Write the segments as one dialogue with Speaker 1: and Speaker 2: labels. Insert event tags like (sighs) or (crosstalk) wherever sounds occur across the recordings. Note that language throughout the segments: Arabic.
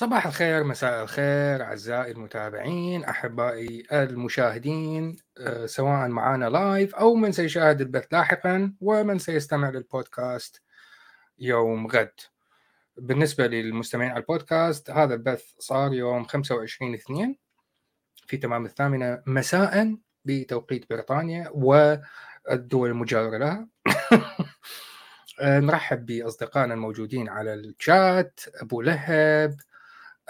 Speaker 1: صباح الخير مساء الخير أعزائي المتابعين أحبائي المشاهدين آه، سواء معنا لايف أو من سيشاهد البث لاحقا ومن سيستمع للبودكاست يوم غد. بالنسبة للمستمعين على البودكاست هذا البث صار يوم 25 اثنين في تمام الثامنة مساء بتوقيت بريطانيا والدول المجاورة لها. (laughs) آه، نرحب بأصدقائنا الموجودين على الشات أبو لهب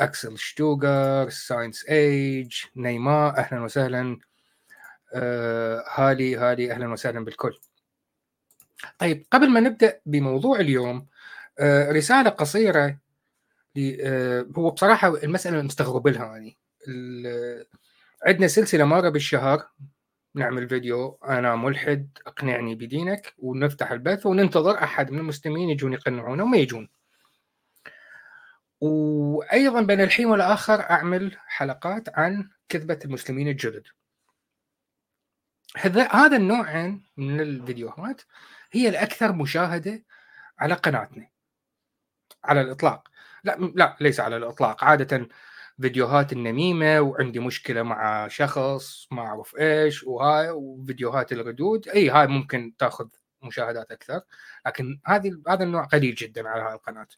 Speaker 1: أكسل شتوغر ساينس إيج نيمار أهلا وسهلا. آه هالي هالي أهلا وسهلا بالكل. طيب قبل ما نبدأ بموضوع اليوم آه رسالة قصيرة آه هو بصراحة المسألة مستغرب لها يعني. عندنا سلسلة مرة بالشهر نعمل فيديو أنا ملحد اقنعني بدينك ونفتح البث وننتظر أحد من المسلمين يجون يقنعونا وما يجون. وأيضا بين الحين والآخر أعمل حلقات عن كذبة المسلمين الجدد. هذا هذا النوع من الفيديوهات هي الأكثر مشاهدة على قناتنا. على الإطلاق. لا لا ليس على الإطلاق. عادة فيديوهات النميمة وعندي مشكلة مع شخص ما أعرف إيش وهاي وفيديوهات الردود. إي هاي ممكن تأخذ مشاهدات أكثر. لكن هذه هذا النوع قليل جدا على هاي القناة.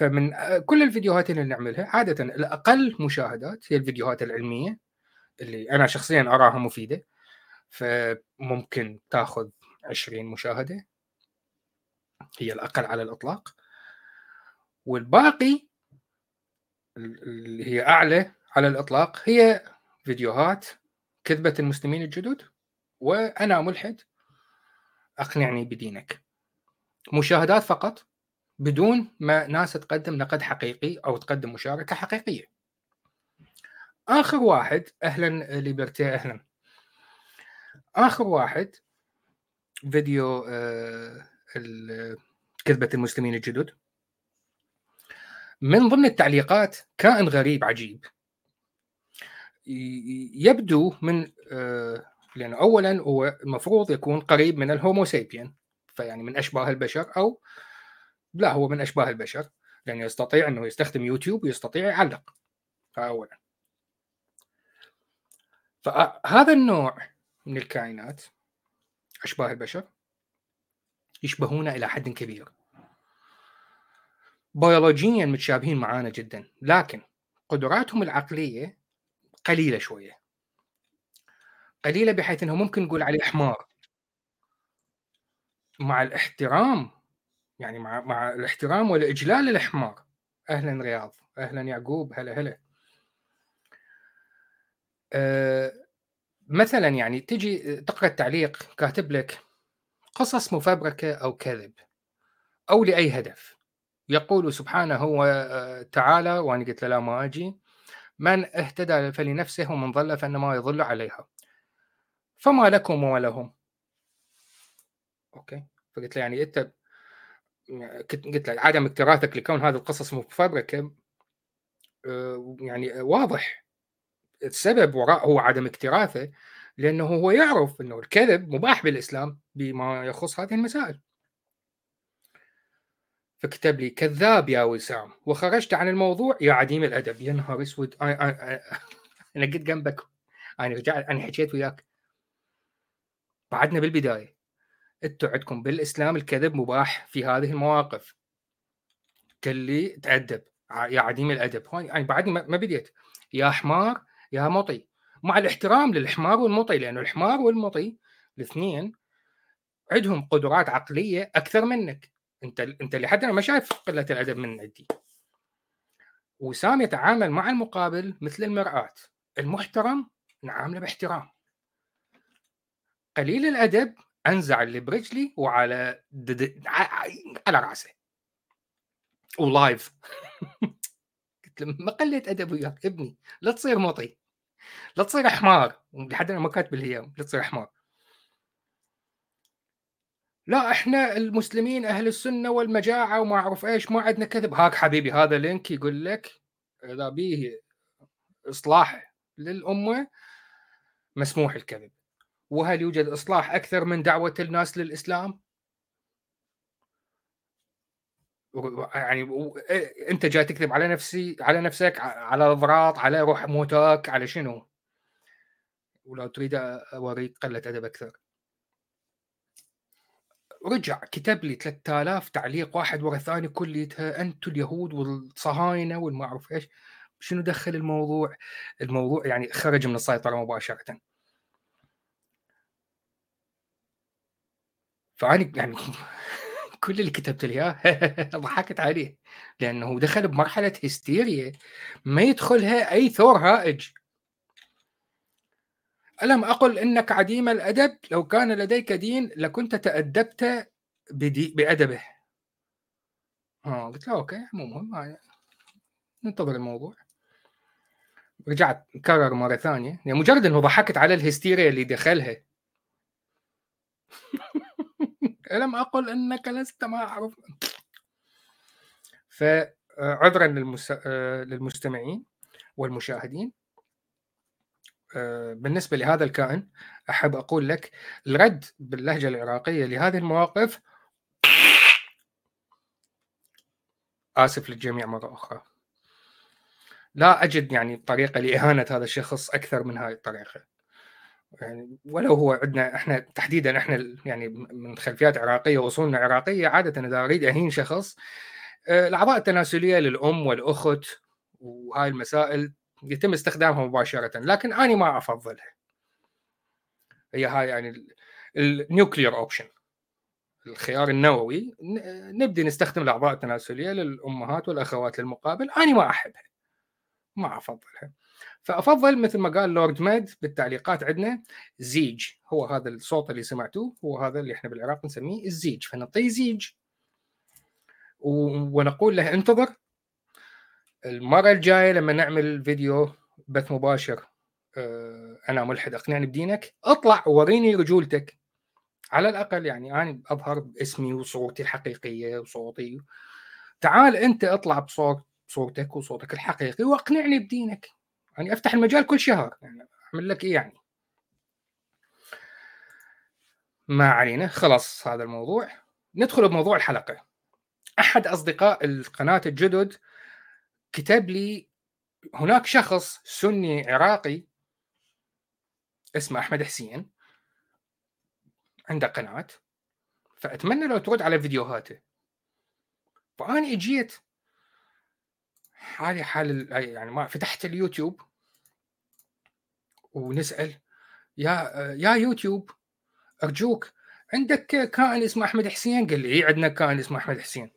Speaker 1: فمن كل الفيديوهات اللي نعملها عادة الأقل مشاهدات هي الفيديوهات العلمية اللي أنا شخصيا أراها مفيدة فممكن تاخذ 20 مشاهدة. هي الأقل على الإطلاق. والباقي اللي هي أعلى على الإطلاق هي فيديوهات كذبة المسلمين الجدد. وأنا ملحد أقنعني بدينك. مشاهدات فقط. بدون ما ناس تقدم نقد حقيقي أو تقدم مشاركة حقيقية. آخر واحد أهلا ليبرتي أهلا. آخر واحد فيديو آه كذبة المسلمين الجدد. من ضمن التعليقات كائن غريب عجيب. يبدو من آه، لأنه أولا هو المفروض يكون قريب من الهومو سيبيان فيعني من أشباه البشر أو لا هو من أشباه البشر لأنه يستطيع أنه يستخدم يوتيوب ويستطيع يعلق أولا. فهذا النوع من الكائنات أشباه البشر يشبهون إلى حد كبير. بيولوجيا متشابهين معانا جدا لكن قدراتهم العقلية قليلة شوية. قليلة بحيث إنه ممكن نقول عليه حمار. مع الاحترام يعني مع مع الاحترام والإجلال للحمار أهلا رياض أهلا يعقوب هلا هلا. أه مثلا يعني تجي تقرأ التعليق كاتب لك قصص مفبركة أو كذب أو لأي هدف. يقول سبحانه وتعالى وأنا قلت له لا ما أجي. من اهتدى فلنفسه ومن ضل فإنما يضل عليها. فما لكم ولهم أوكي؟ فقلت له يعني أنت قلت له عدم اكتراثك لكون هذه القصص مفبركة آه، يعني واضح. السبب وراء هو عدم اكتراثه لأنه هو يعرف أنه الكذب مباح بالإسلام بما يخص هذه المسائل. فكتب لي كذاب يا وسام وخرجت عن الموضوع. يا عديم الأدب يا نهار أسود أنا قد جنبك أنا رجعت أنا حكيت وياك. بعدنا بالبداية. أنتوا عندكم بالإسلام الكذب مباح في هذه المواقف. قال لي تأدب يا عديم الأدب. يعني بعدني ما بديت. يا حمار يا مطي. مع الاحترام للحمار والمطي لأنه الحمار والمطي الاثنين عندهم قدرات عقلية أكثر منك. انت انت لحد ما شايف قلة الأدب من عندي. وسام يتعامل مع المقابل مثل المرآة. المحترم نعامله باحترام. قليل الأدب انزع اللي برجلي وعلى دد... على راسه ولايف. قلت له ما قلت أدب وياك ابني لا تصير مطي لا تصير حمار. لحد ما كاتب الهيام لا تصير حمار. لا إحنا المسلمين أهل السنة والمجاعة وما أعرف إيش ما عندنا كذب. هاك حبيبي هذا لينك يقول لك إذا بيه إصلاح للأمة مسموح الكذب. وهل يوجد إصلاح أكثر من دعوة الناس للإسلام؟ يعني أنت جاي تكذب على نفسي على نفسك على أضراط على روح موتك على شنو؟ ولو تريد أوريك قلة أدب أكثر. رجع كتب لي 3000 تعليق واحد ورا الثاني كليتها أنتم اليهود والصهاينة والما اعرف إيش؟ شنو دخل الموضوع؟ الموضوع يعني خرج من السيطرة مباشرة. فاني يعني (laughs) كل اللي كتبت لي اياه (laughs) ضحكت عليه. لأنه دخل بمرحلة هستيريا ما يدخلها أي ثور هائج. ألم أقل إنك عديم الأدب؟ لو كان لديك دين لكنت تأدبت بدي بأدبه. آه قلت له okay مو مهم ننتظر الموضوع. رجعت كرر مرة ثانية. يعني مجرد إنه ضحكت على الهستيريا اللي دخلها. (laughs) ألم أقل أنك لست ما أعرف فعذرا للمس... للمستمعين والمشاهدين. بالنسبة لهذا الكائن أحب أقول لك الرد باللهجة العراقية لهذه المواقف آسف للجميع مرة أخرى. لا أجد يعني طريقة لإهانة هذا الشخص أكثر من هذه الطريقة. يعني ولو هو عندنا إحنا تحديدا إحنا يعني من خلفيات عراقية وأصولنا عراقيه عادة إذا أريد أهين شخص آه، الأعضاء التناسلية للأم والأخت وهاي المسائل يتم استخدامها مباشرة لكن أنا ما أفضلها. هي هاي يعني ال nuclear option الخيار النووي نبدي نستخدم الأعضاء التناسلية للأمهات والأخوات للمقابل. أنا ما أحبها. ما أفضلها. فأفضل مثل ما قال لورد ميد بالتعليقات عندنا زيج. هو هذا الصوت اللي سمعتوه هو هذا اللي إحنا بالعراق نسميه الزيج فنعطيه زيج. ونقول له انتظر. المرة الجاية لما نعمل فيديو بث مباشر آه، أنا ملحد أقنعني بدينك. اطلع ووريني رجولتك. على الأقل يعني أنا أظهر باسمي وصورتي الحقيقية وصوتي. تعال أنت اطلع بصوت صورتك وصوتك الحقيقي وأقنعني بدينك. يعني أفتح المجال كل شهر يعني أعمل لك إيه يعني؟ ما علينا خلاص هذا الموضوع. ندخل بموضوع الحلقة. أحد أصدقاء القناة الجدد كتب لي هناك شخص سني عراقي اسمه أحمد حسين عنده قناة فأتمنى لو ترد على فيديوهاته. فأنا إجيت حالي حال يعني ما فتحت اليوتيوب ونسأل يا يا يوتيوب أرجوك عندك كائن اسمه أحمد حسين؟ قال لي إيه عندنا كائن اسمه أحمد حسين.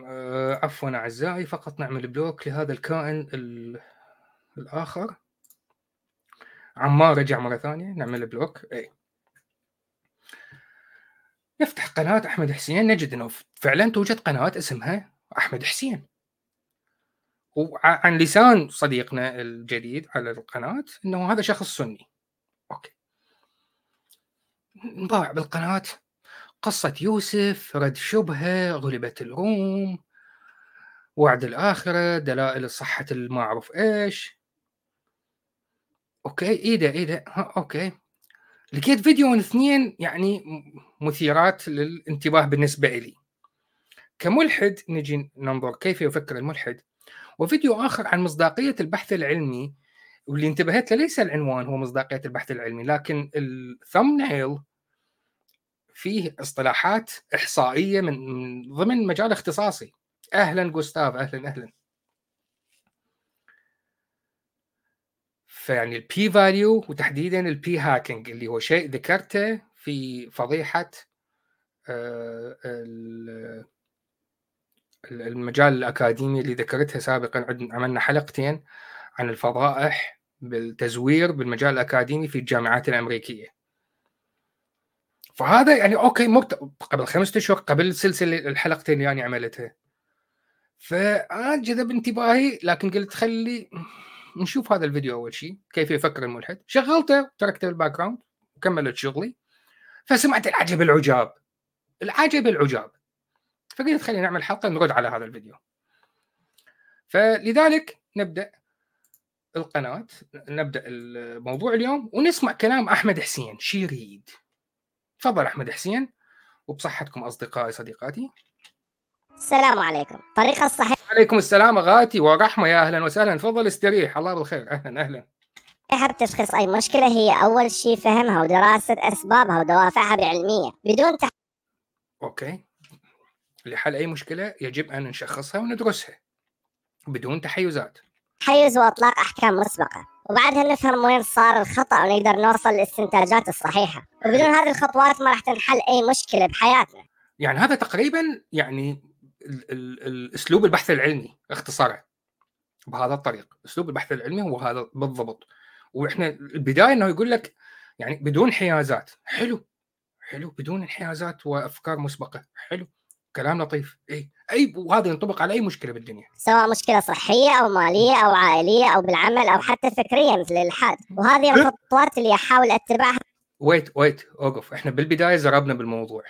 Speaker 1: آه، عفوا أعزائي فقط نعمل block لهذا الكائن الآخر. عمار رجع مرة ثانية نعمل block اي نفتح قناة أحمد حسين نجد أنه فعلا توجد قناة اسمها أحمد حسين. وعن لسان صديقنا الجديد على القناة أنه هذا شخص سني. okay. نباوع بالقناة. قصة يوسف رد شبهة غلبت الروم وعد الآخرة دلائل صحة ما أعرف إيش. okay إيه ده إيه ده. okay. لقيت فيديو اثنين يعني مثيرات للانتباه بالنسبة لي كملحد نجي ننظر كيف يفكر الملحد. وفيديو آخر عن مصداقية البحث العلمي واللي انتبهت له ليس العنوان هو مصداقية البحث العلمي لكن ال thumbnail فيه اصطلاحات إحصائية من ضمن مجال اختصاصي. أهلا جوستاف أهلا أهلا. فيعني ال p-value وتحديدا ال p-hacking اللي هو شيء ذكرته في فضيحة آه، المجال الأكاديمي اللي ذكرتها سابقا عملنا حلقتين عن الفضائح بالتزوير بالمجال الأكاديمي في الجامعات الأمريكية. فهذا يعني okay مبت... قبل خمسة أشهر قبل سلسلة الحلقتين اللي أنا عملتها. فأنا جذب انتباهي لكن قلت خلي نشوف هذا الفيديو أول شيء كيف يفكر الملحد شغلته تركته بال background وكملت شغلي فسمعت العجب العجاب العجب العجاب فقلت خلينا نعمل حلقة نرد على هذا الفيديو. فلذلك نبدأ القناة نبدأ الموضوع اليوم ونسمع كلام أحمد حسين شي يريد تفضل أحمد حسين وبصحتكم أصدقائي صديقاتي.
Speaker 2: السلام عليكم. طريقة الصحيحة.
Speaker 1: عليكم السلام أغاتي ورحمة. يا أهلا وسهلا. تفضل استريح. الله بالخير. أهلا أهلا.
Speaker 2: بتشخيص. أي مشكلة هي أول شيء فهمها ودراسة أسبابها ودوافعها بعلمية بدون تح...
Speaker 1: أوكي. لحل أي مشكلة يجب أن نشخصها وندرسها بدون تحيزات.
Speaker 2: تحيز وإطلاق أحكام مسبقة وبعدها نفهم وين صار الخطأ ونقدر نوصل للاستنتاجات الصحيحة. وبدون هذه الخطوات ما راح تنحل أي مشكلة بحياتنا.
Speaker 1: يعني هذا تقريبا يعني ال- ال- الأسلوب البحث العلمي اختصاره بهذا الطريق. أسلوب البحث العلمي هو هذا بالضبط. وإحنا البداية إنه يقول لك يعني بدون حيازات. حلو حلو بدون انحيازات وأفكار مسبقة. حلو. كلام لطيف. اي أي وهذا ينطبق على أي مشكلة بالدنيا.
Speaker 2: سواء مشكلة صحية أو مالية أو عائلية أو بالعمل أو حتى فكرية مثل الإلحاد وهذه الخطوات اللي أحاول أتبعها.
Speaker 1: ويت ويت أوقف. إحنا بالبداية زربنا بالموضوع.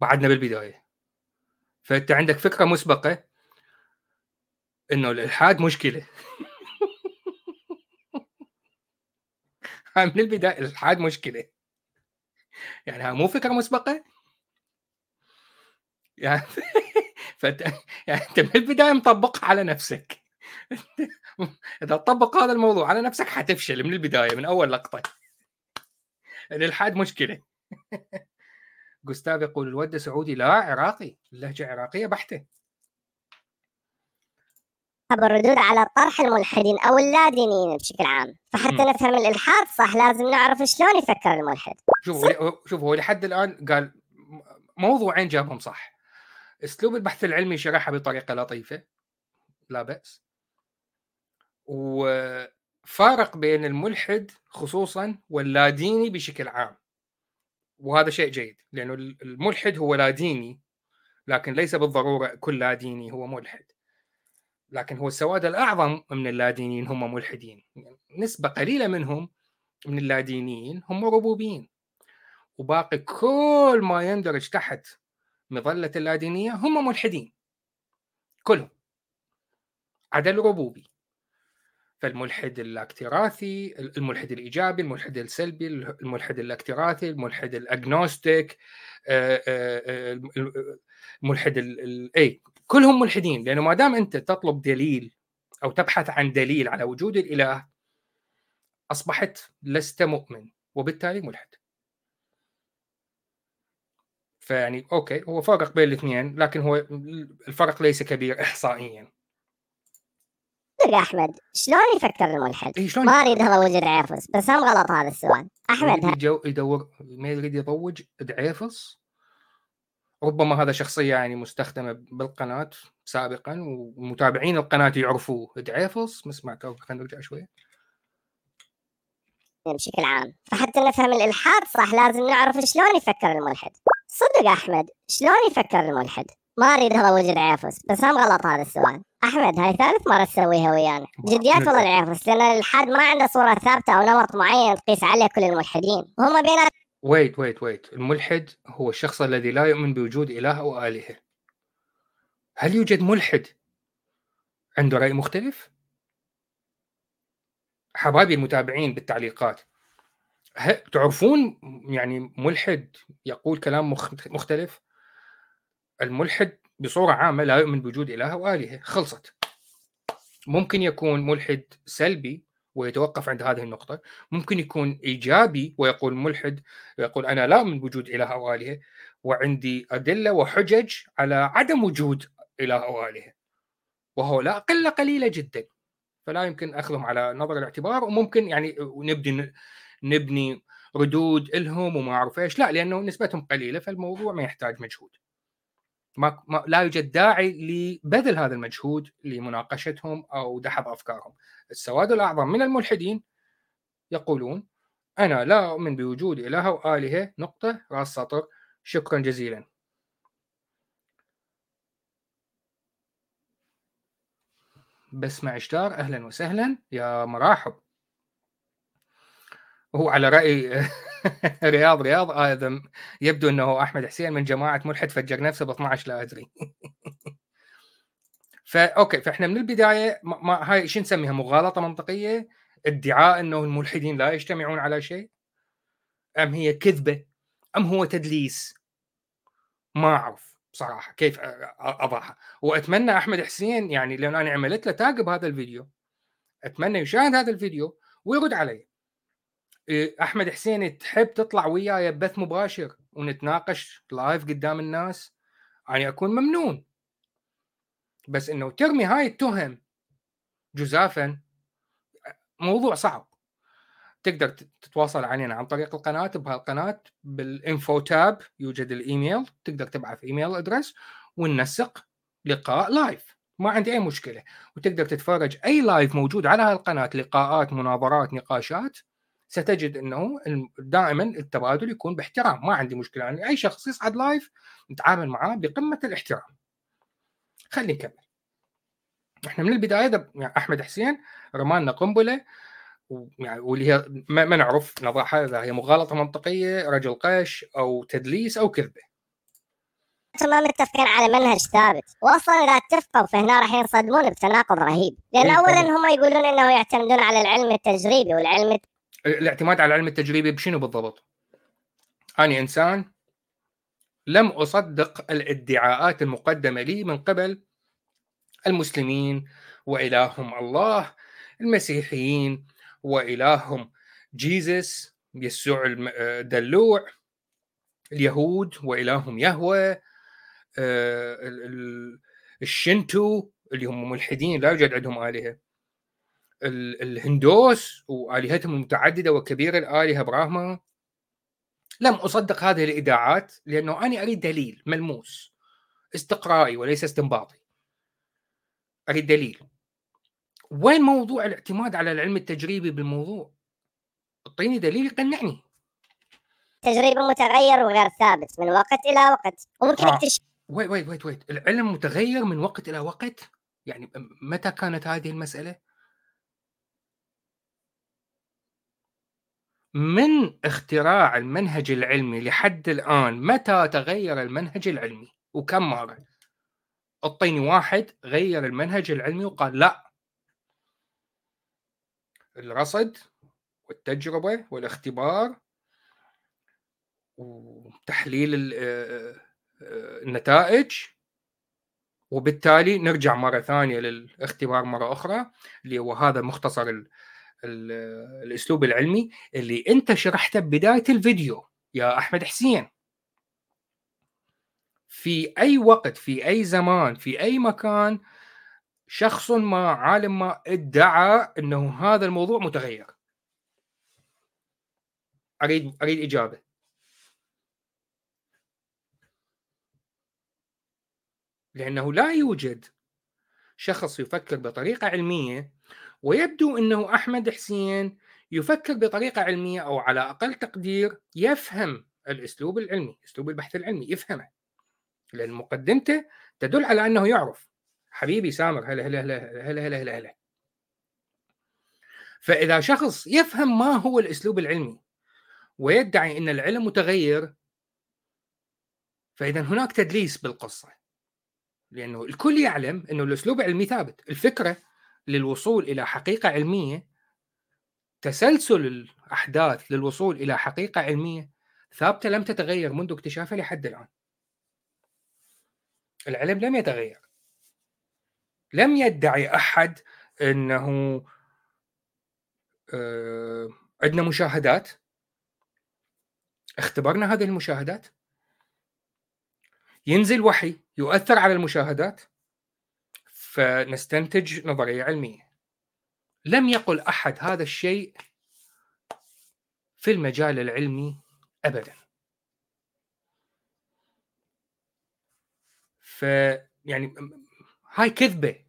Speaker 1: بعدنا بالبداية. فأنت عندك فكرة مسبقة إنه الإلحاد مشكلة. (laughs) من البداية الإلحاد مشكلة. يعني ها مو فكرة مسبقة؟ يعني (laughs) (laughs) يعني انت من البداية مطبقها على نفسك. (laughs) إذا تطبق هذا الموضوع على نفسك حتفشل من البداية من أول لقطة. الالحاد مشكلة. جوستاف يقول الود سعودي لا عراقي اللهجة عراقية بحتة.
Speaker 2: بالردود على طرح الملحدين أو اللادينيين بشكل عام. فحتى
Speaker 1: مم.
Speaker 2: نفهم الإلحاد صح لازم نعرف شلون يفكر الملحد.
Speaker 1: شوف شوف هو لحد الآن قال موضوعين جابهم صح. أسلوب البحث العلمي شرحها بطريقة لطيفة. لا بأس. وفارق بين الملحد خصوصا واللاديني بشكل عام. وهذا شيء جيد لأنه الملحد هو لا ديني لكن ليس بالضرورة كل لا ديني هو ملحد. لكن هو السواد الأعظم من اللادينيين هم ملحدين. يعني نسبة قليلة منهم من اللادينيين هم ربوبيين. وباقي كل ما يندرج تحت مظلة اللادينيه هم ملحدين. كلهم. عدا الربوبي فالملحد الاكتراثي الملحد الإيجابي الملحد السلبي الملحد الاكتراثي الملحد الأجنوستيك آه، آه، آه، الملحد ال- ال- اي كلهم ملحدين. لأنه ما دام أنت تطلب دليل أو تبحث عن دليل على وجود الإله أصبحت لست مؤمن وبالتالي ملحد. فيعني أوكي هو فرق بين الاثنين لكن هو الفرق ليس كبير احصائيا.
Speaker 2: صدق أحمد شلون يفكر الملحد؟
Speaker 1: اي شلون
Speaker 2: ما أريد هذا وجه عيفس بس هم غلط هذا السؤال.
Speaker 1: يجو- يدور ما يريد يروج دعيفص ربما هذا شخصية يعني مستخدمة بالقناة سابقا ومتابعين القناة يعرفوه. دعيفص ما سمعت خلينا نرجع شوية
Speaker 2: بشكل عام. فحتى نفهم الإلحاد صح لازم نعرف شلون يفكر الملحد. صدق أحمد شلون يفكر الملحد؟ ما أريد هذا وجه عيفس بس هم غلط هذا السؤال. أحمد هاي ثالث مرة تسويها ويانا. جديات والله العيفس لأن الإلحاد ما عنده صورة ثابتة أو نمط معين تقيس عليه كل الملحدين. وهم بينات
Speaker 1: ويت ويت ويت الملحد هو الشخص الذي لا يؤمن بوجود إله أو آلهة. هل يوجد ملحد عنده رأي مختلف؟ حبايبي المتابعين بالتعليقات. تعرفون يعني ملحد يقول كلام مخ- مختلف؟ الملحد بصورة عامة لا يؤمن بوجود إله أو آلهة خلصت. ممكن يكون ملحد سلبي ويتوقف عند هذه النقطة ممكن يكون إيجابي ويقول ملحد ويقول أنا لا أؤمن بوجود إله أو آلهة وعندي أدلة وحجج على عدم وجود إله أو آلهة وهو لا قلة قليلة جدا. فلا يمكن أخذهم على نظر الاعتبار وممكن يعني نبدي نبني ردود لهم وما أعرف إيش لا لأنه نسبتهم قليلة فالموضوع ما يحتاج مجهود ما, ما لا يوجد داعي لبذل هذا المجهود لمناقشتهم أو دحض أفكارهم. السواد الأعظم من الملحدين يقولون أنا لا أؤمن بوجود إله أو آلهة نقطة راس سطر شكرا جزيلا. بسمع إشتار أهلا وسهلا يا مراحب. هو على رأي (laughs) رياض رياض أيضا يبدو إنه أحمد حسين من جماعة ملحد فجر نفسه ب 12 لا أدري. (laughs) فا أوكي فإحنا من البداية ما, ما هاي شو نسميها؟ مغالطة منطقية؟ ادعاء إنه الملحدين لا يجتمعون على شيء؟ أم هي كذبة؟ أم هو تدليس؟ ما أعرف بصراحه كيف أضعها. وأتمنى أحمد حسين يعني لأن أنا عملت له tag بهذا الفيديو أتمنى يشاهد هذا الفيديو ويرد علي. أحمد حسين تحب تطلع وياي بث مباشر ونتناقش live قدام الناس؟ يعني أكون ممنون. بس إنه ترمي هاي التهم جزافا موضوع صعب. تقدر تتواصل علينا عن طريق القناة بهالقناة بال info tab يوجد الإيميل تقدر تبعث email address وننسق لقاء live ما عندي أي مشكلة. وتقدر تتفرج أي live موجود على هالقناة لقاءات مناظرات نقاشات ستجد أنه دائما التبادل يكون باحترام ما عندي مشكلة. يعني أي شخص يصعد live نتعامل معاه بقمة الاحترام. خلينا نكمل. إحنا من البداية يعني أحمد حسين رمالنا قنبله يعني واللي هي ما, ما نعرف نضعها إذا هي مغالطة منطقية رجل قش أو تدليس أو كذبة.
Speaker 2: ما متفقين على منهج ثابت. واصلا إذا اتفقوا فهنا راح ينصدمون بتناقض رهيب. لأن إيه، اولا هم يقولون إنه يعتمدون على العلم التجريبي والعلم
Speaker 1: الاعتماد على العلم التجريبي بشنو بالضبط؟ أنا إنسان لم أصدق الادعاءات المقدمة لي من قبل المسلمين وإلههم الله المسيحيين وإلههم جيزس يسوع الدلوع اليهود وإلههم يهوى آه، الشنتو اللي هم ملحدين لا يوجد عندهم آلهة الهندوس وآلهتهم المتعددة وكبير الآلهة براهما لم أصدق هذه الادعاءات لأنه أنا أريد دليل ملموس استقرائي وليس استنباطي. أريد دليل. وين موضوع الاعتماد على العلم التجريبي بالموضوع؟ أعطيني دليل يقنعني.
Speaker 2: تجريبي متغير وغير ثابت من وقت إلى وقت. وممكن آه.
Speaker 1: اكتشف wait wait wait wait. العلم متغير من وقت إلى وقت؟ يعني متى كانت هذه المسألة؟ من اختراع المنهج العلمي لحد الآن متى تغير المنهج العلمي؟ وكم مرة؟ أعطيني واحد غير المنهج العلمي وقال لا. الرصد والتجربة والاختبار وتحليل آه، آه، النتائج. وبالتالي نرجع مرة ثانية للاختبار مرة أخرى اللي هو هذا مختصر الأسلوب العلمي اللي أنت شرحته ببدايه الفيديو يا أحمد حسين. في أي وقت في أي زمان في أي مكان شخص ما عالم ما ادعى إنه هذا الموضوع متغير. أريد أريد إجابة. لأنه لا يوجد شخص يفكر بطريقة علمية ويبدو إنه أحمد حسين يفكر بطريقة علمية أو على أقل تقدير يفهم الأسلوب العلمي، أسلوب البحث العلمي يفهمه. لأن مقدمته تدل على أنه يعرف. حبيبي سامر هلا هلا هلا هلا هلا هلا. فإذا شخص يفهم ما هو الأسلوب العلمي ويدعي إن العلم متغير فإذا هناك تدليس بالقصة. لأنه الكل يعلم إنه الأسلوب العلمي ثابت، الفكرة للوصول إلى حقيقة علمية تسلسل الأحداث للوصول إلى حقيقة علمية ثابتة لم تتغير منذ اكتشافها لحد الآن. العلم لم يتغير. لم يدعي أحد أنه آه، عندنا مشاهدات اختبرنا هذه المشاهدات ينزل وحي يؤثر على المشاهدات فنستنتج نظريه علميه لم يقل أحد هذا الشيء في المجال العلمي ابدا. ف يعني هاي كذبة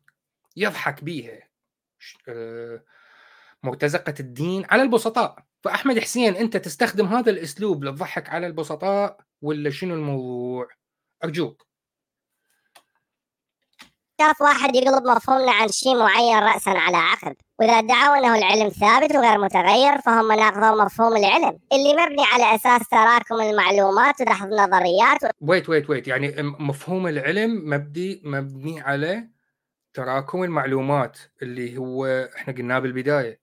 Speaker 1: يضحك بيها آه، مرتزقة الدين على البسطاء. فأحمد حسين أنت تستخدم هذا الأسلوب للضحك على البسطاء ولا شنو الموضوع؟ أرجوك.
Speaker 2: شاف واحد يقلب مفهومنا عن شيء معين رأسا على عقب. وإذا ادعوا أنه العلم ثابت وغير متغير فهم ناقضوا مفهوم العلم. اللي مبني على أساس تراكم المعلومات ودحض نظريات
Speaker 1: ويت ويت ويت يعني مفهوم العلم مبدي مبني على تراكم المعلومات اللي هو إحنا قلناه بالبداية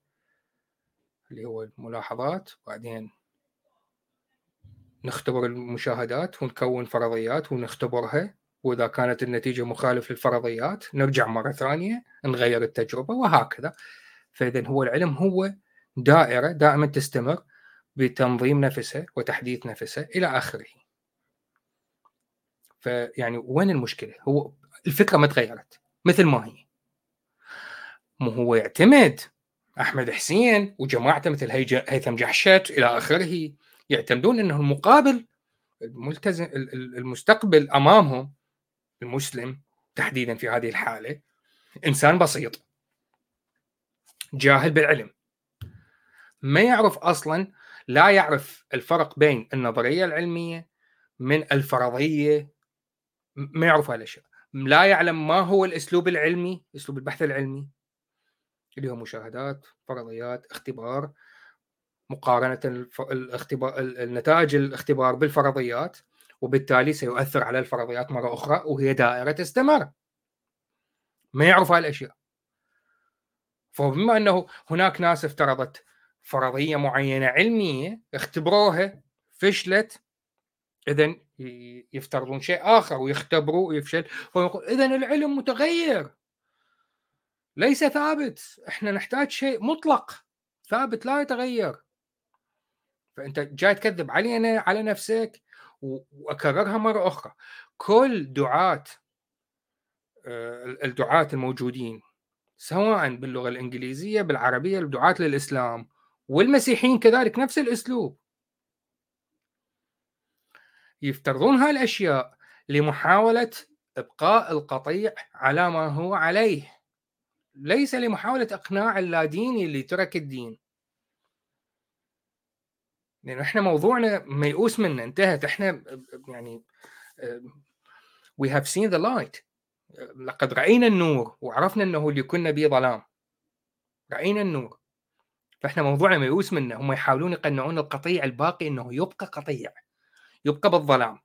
Speaker 1: اللي هو الملاحظات. وبعدين نختبر المشاهدات ونكون فرضيات ونختبرها. وإذا كانت النتيجة مخالف للفرضيات نرجع مرة ثانية نغير التجربة وهكذا. فاذا هو العلم هو دائرة دائما تستمر بتنظيم نفسها وتحديث نفسها إلى آخره. فيعني وين المشكلة؟ هو الفكرة ما تغيرت مثل ما هي. مو هو يعتمد أحمد حسين وجماعته مثل هيثم جحشت إلى آخره يعتمدون إنه المقابل الملتزم المستقبل أمامهم. المسلم تحديدا في هذه الحالة إنسان بسيط جاهل بالعلم ما يعرف أصلا لا يعرف الفرق بين النظرية العلمية من الفرضية ما يعرف هالاشياء لا يعلم ما هو الأسلوب العلمي أسلوب البحث العلمي اللي هو مشاهدات فرضيات اختبار مقارنة الاختبار النتائج الاختبار بالفرضيات. وبالتالي سيؤثر على الفرضيات مرة أخرى وهي دائرة تستمر ما يعرف هالاشياء فبما أنه هناك ناس افترضت فرضية معينة علمية اختبروها فشلت اذا يفترضون شيء آخر ويختبروا ويفشل. فيقول اذا العلم متغير. ليس ثابت. إحنا نحتاج شيء مطلق. ثابت لا يتغير. فأنت جاي تكذب علينا على نفسك. وأكررها مرة أخرى. كل دعاة آه، الدعاة الموجودين سواء باللغة الإنجليزية بالعربية الدعاة للإسلام والمسيحيين كذلك نفس الأسلوب. يفترضون هالأشياء لمحاولة إبقاء القطيع على ما هو عليه. ليس لمحاولة إقناع اللاديني اللي ترك الدين. لأنه إحنا موضوعنا ميؤوس منه انتهت. إحنا يعني we have seen the light لقد رأينا النور وعرفنا إنه اللي كنا به ظلام. رأينا النور. فإحنا موضوعنا ميؤوس منه. هم يحاولون يقنعون القطيع الباقي إنه يبقى قطيع يبقى بالظلام.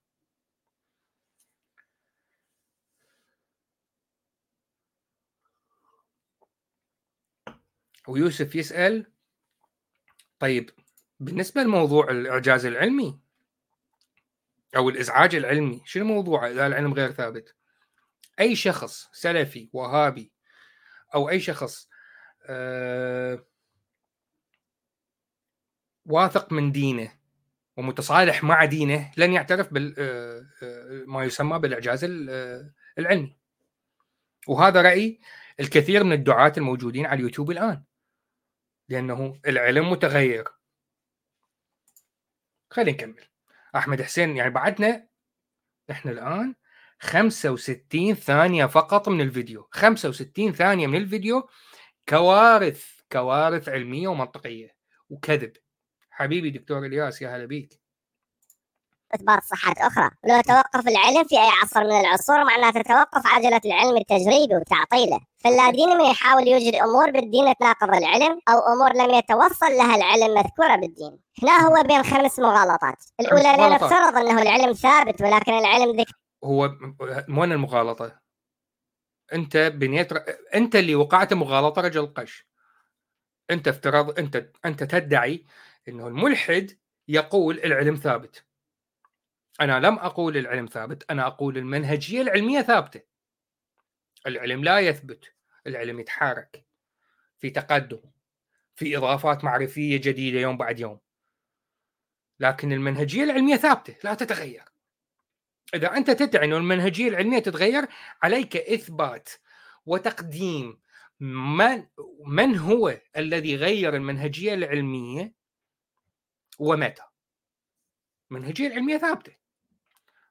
Speaker 1: ويوسف يسأل طيب بالنسبة لموضوع الإعجاز العلمي أو الإزعاج العلمي شنو موضوعه إذا العلم غير ثابت. أي شخص سلفي وهابي أو أي شخص آه واثق من دينه ومتصالح مع دينه لن يعترف بال آه، آه، ما يسمى بالإعجاز آه، العلمي. وهذا رأي الكثير من الدعاة الموجودين على اليوتيوب الآن لأنه العلم متغير. خلينا نكمل. أحمد حسين يعني بعدنا إحنا الآن 65 ثانية فقط من الفيديو. 65 ثانية من الفيديو كوارث كوارث علمية ومنطقية وكذب. حبيبي دكتور إلياس يا هلا بيك.
Speaker 2: اثبات صحات أخرى لو توقف العلم في أي عصر من العصور معناه تتوقف عجلة العلم التجريبي وتعطيله. فاللاديني ما يحاول يوجد أمور بالدين تناقض العلم أو أمور لم يتوصل لها العلم مذكورة بالدين. هنا هو بين خمس مغالطات. الأولى لنفترض إنه العلم ثابت ولكن العلم ذكر
Speaker 1: هو وين المغالطة. أنت بنيت أنت اللي وقعت مغالطة رجل قش. أنت افترض انت أنت تدعي إنه الملحد يقول العلم ثابت. أنا لم أقول العلم ثابت أنا أقول المنهجية العلمية ثابتة. العلم لا يثبت العلم يتحرك في تقدم في إضافات معرفية جديدة يوم بعد يوم. لكن المنهجية العلمية ثابتة لا تتغير. إذا أنت تدعي إنه المنهجية العلمية تتغير عليك إثبات وتقديم من من هو الذي غير المنهجية العلمية ومتى. المنهجية العلمية ثابتة.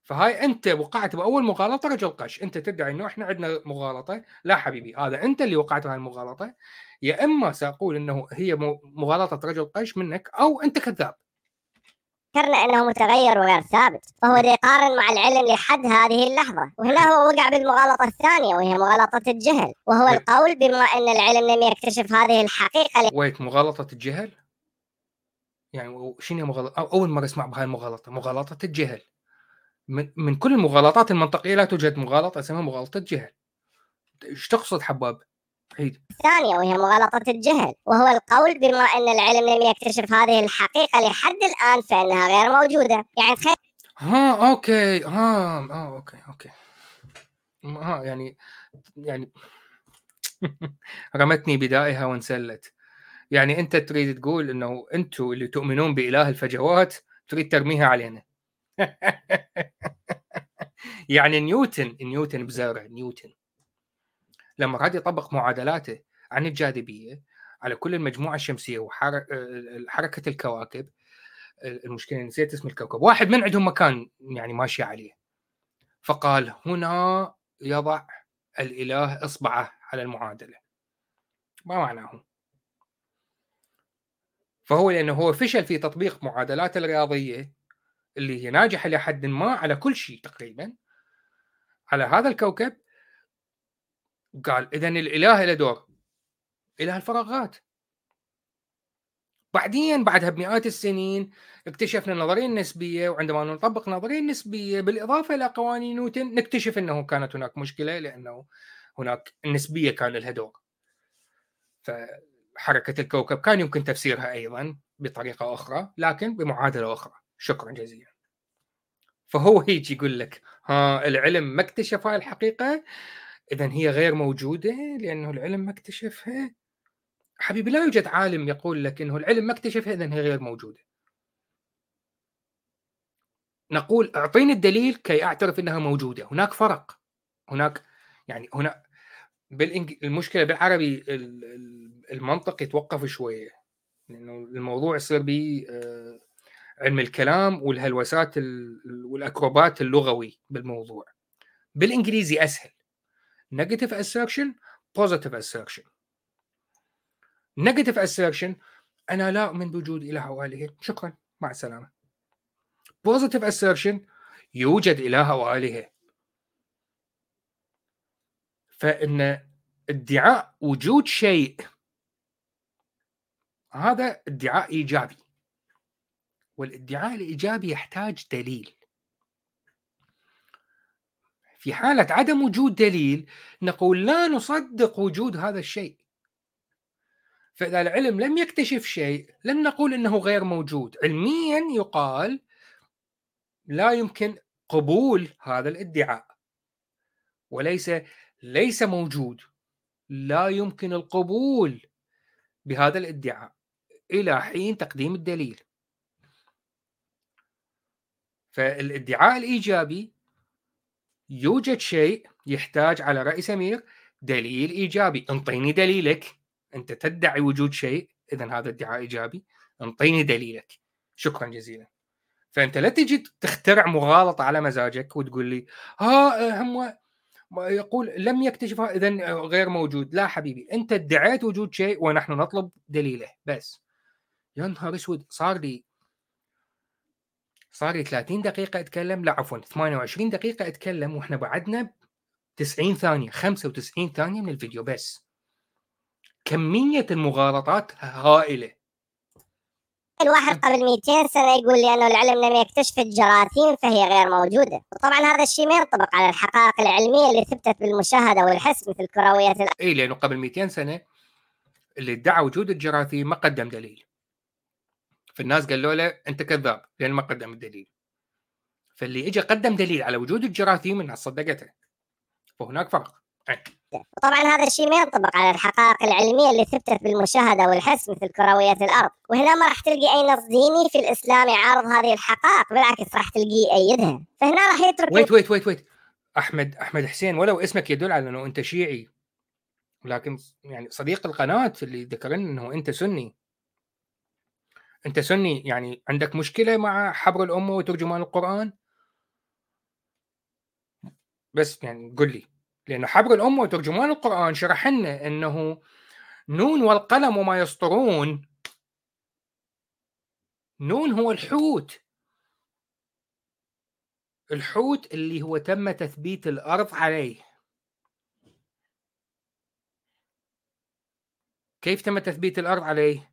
Speaker 1: فهاي أنت وقعت بأول مغالطة رجل قش. أنت تدعي إنه إحنا عندنا مغالطة؟ لا حبيبي هذا أنت اللي وقعت بهاي المغالطة. يا إما سأقول إنه هي مغالطة رجل قش منك أو أنت كذاب.
Speaker 2: ذكرنا إنه متغير وغير ثابت فهو يقارن مع العلم لحد هذه اللحظة. وهنا هو وقع بالمغالطة الثانية وهي مغالطة الجهل. وهو القول بما إن العلم لم يكتشف هذه الحقيقة
Speaker 1: ويت مغالطة الجهل؟ يعني شنو مغالطه أول مرة أسمع بهاي المغالطة؟ مغالطة الجهل. من, من كل المغالطات المنطقية لا توجد مغالطة اسمها مغالطة جهل. إيش تقصد حباب؟ عيد
Speaker 2: الثانية وهي مغالطة الجهل. وهو القول بما أن العلم لم يكتشف هذه الحقيقة لحد الآن فإنها غير موجودة. يعني تخيل.
Speaker 1: ها okay ها آه okay okay. ها يعني يعني (laughs) رمتني بدائها وانسلت. يعني أنت تريد تقول إنه أنتم اللي تؤمنون بإله الفجوات تريد ترميها علينا. (laughs) يعني نيوتن نيوتن بزرع نيوتن. لما راد يطبق معادلاته عن الجاذبية على كل المجموعة الشمسية وحركه الكواكب المشكلة نسيت اسم الكوكب. واحد من عندهم مكان يعني ماشي عليه. فقال هنا يضع الإله إصبعه على المعادلة. ما معناه؟ فهو لأنه هو فشل في تطبيق معادلات الرياضية اللي هي ناجحة لحد ما على كل شيء تقريبا على هذا الكوكب قال اذا الإله له دور إله الفراغات بعدين بعدها بمئات السنين اكتشفنا النظرية النسبية وعندما نطبق النظريه النسبية بالإضافة إلى قوانين نيوتن نكتشف إنه كانت هناك مشكلة لأنه هناك النسبية كان لها دور. فحركة الكوكب كان يمكن تفسيرها أيضا بطريقة أخرى لكن بمعادلة أخرى. شكرا جزيلا. فهو يجي يقول لك ها العلم ما اكتشف هاي الحقيقة؟ اذا هي غير موجودة لأنه العلم ما اكتشفها. حبيبي لا يوجد عالم يقول لك إنه العلم ما اكتشفها اذا هي غير موجودة. نقول أعطيني الدليل كي أعترف إنها موجودة. هناك فرق. هناك يعني هنا بالإنج... المشكلة بالعربي المنطق يتوقف شوية. لأنه الموضوع يصير به آه، علم الكلام والهلوسات والأكروبات اللغوي بالموضوع. بالإنجليزي أسهل. Negative assertion positive assertion. Negative assertion أنا لا أؤمن بوجود إله أو الهه شكرا مع السلامة. Positive assertion يوجد إله أو الهه فإن ادعاء وجود شيء هذا ادعاء إيجابي. والادعاء الإيجابي يحتاج دليل. في حالة عدم وجود دليل نقول لا نصدق وجود هذا الشيء. فإذا العلم لم يكتشف شيء لن نقول إنه غير موجود. علميا يقال لا يمكن قبول هذا الادعاء. وليس ليس موجود. لا يمكن القبول بهذا الادعاء إلى حين تقديم الدليل. فالادعاء الإيجابي يوجد شيء يحتاج على رأي سمير دليل إيجابي. أنطيني دليلك. أنت تدعي وجود شيء اذا هذا ادعاء إيجابي. أنطيني دليلك. شكرا جزيلا. فأنت لا تجي تخترع مغالطة على مزاجك وتقول لي ها هم يقول لم يكتشفها اذا غير موجود. لا حبيبي. أنت ادعيت وجود شيء ونحن نطلب دليله. بس. يا نهار أسود. صار لي صار لي 30 دقيقة أتكلم لا عفوا 28 دقيقة أتكلم وإحنا بعدنا 90 ثانية 95 ثانية من الفيديو بس كمية المغالطات هائلة
Speaker 2: الواحد قبل 200 سنة يقول لي أنه العلم لم يكتشف الجراثيم فهي غير موجودة، وطبعا هذا الشيء ما ينطبق على الحقائق العلمية اللي ثبتت بالمشاهدة والحس مثل كرويه الأرض.
Speaker 1: اي لأنه قبل 200 سنة اللي ادعى وجود الجراثيم ما قدم دليل. فالناس قالوا له أنت كذاب لأن ما قدم الدليل. فاللي اجى قدم دليل على وجود الجراثيم الناس صدقته. فهناك فرق.
Speaker 2: وطبعا هذا الشيء ما ينطبق على الحقائق العلمية اللي ثبتت بالمشاهدة والحس مثل كروية الأرض، وهنا ما راح تلقي أي نص ديني في الإسلام يعارض هذه الحقائق، بالعكس راح تلقيه يأيدها، فهنا راح يترك
Speaker 1: ويت wait wait wait أحمد أحمد حسين ولو اسمك يدل على أنه أنت شيعي لكن يعني صديق القناة اللي ذكرنا أنه أنت سني أنت سني يعني عندك مشكلة مع حبر الأمة وترجمان القرآن؟ بس يعني قل لي لأنه حبر الأمة وترجمان القرآن شرح لنا أنه نون والقلم وما يسطرون. نون هو الحوت. الحوت اللي هو تم تثبيت الأرض عليه. كيف تم تثبيت الأرض عليه؟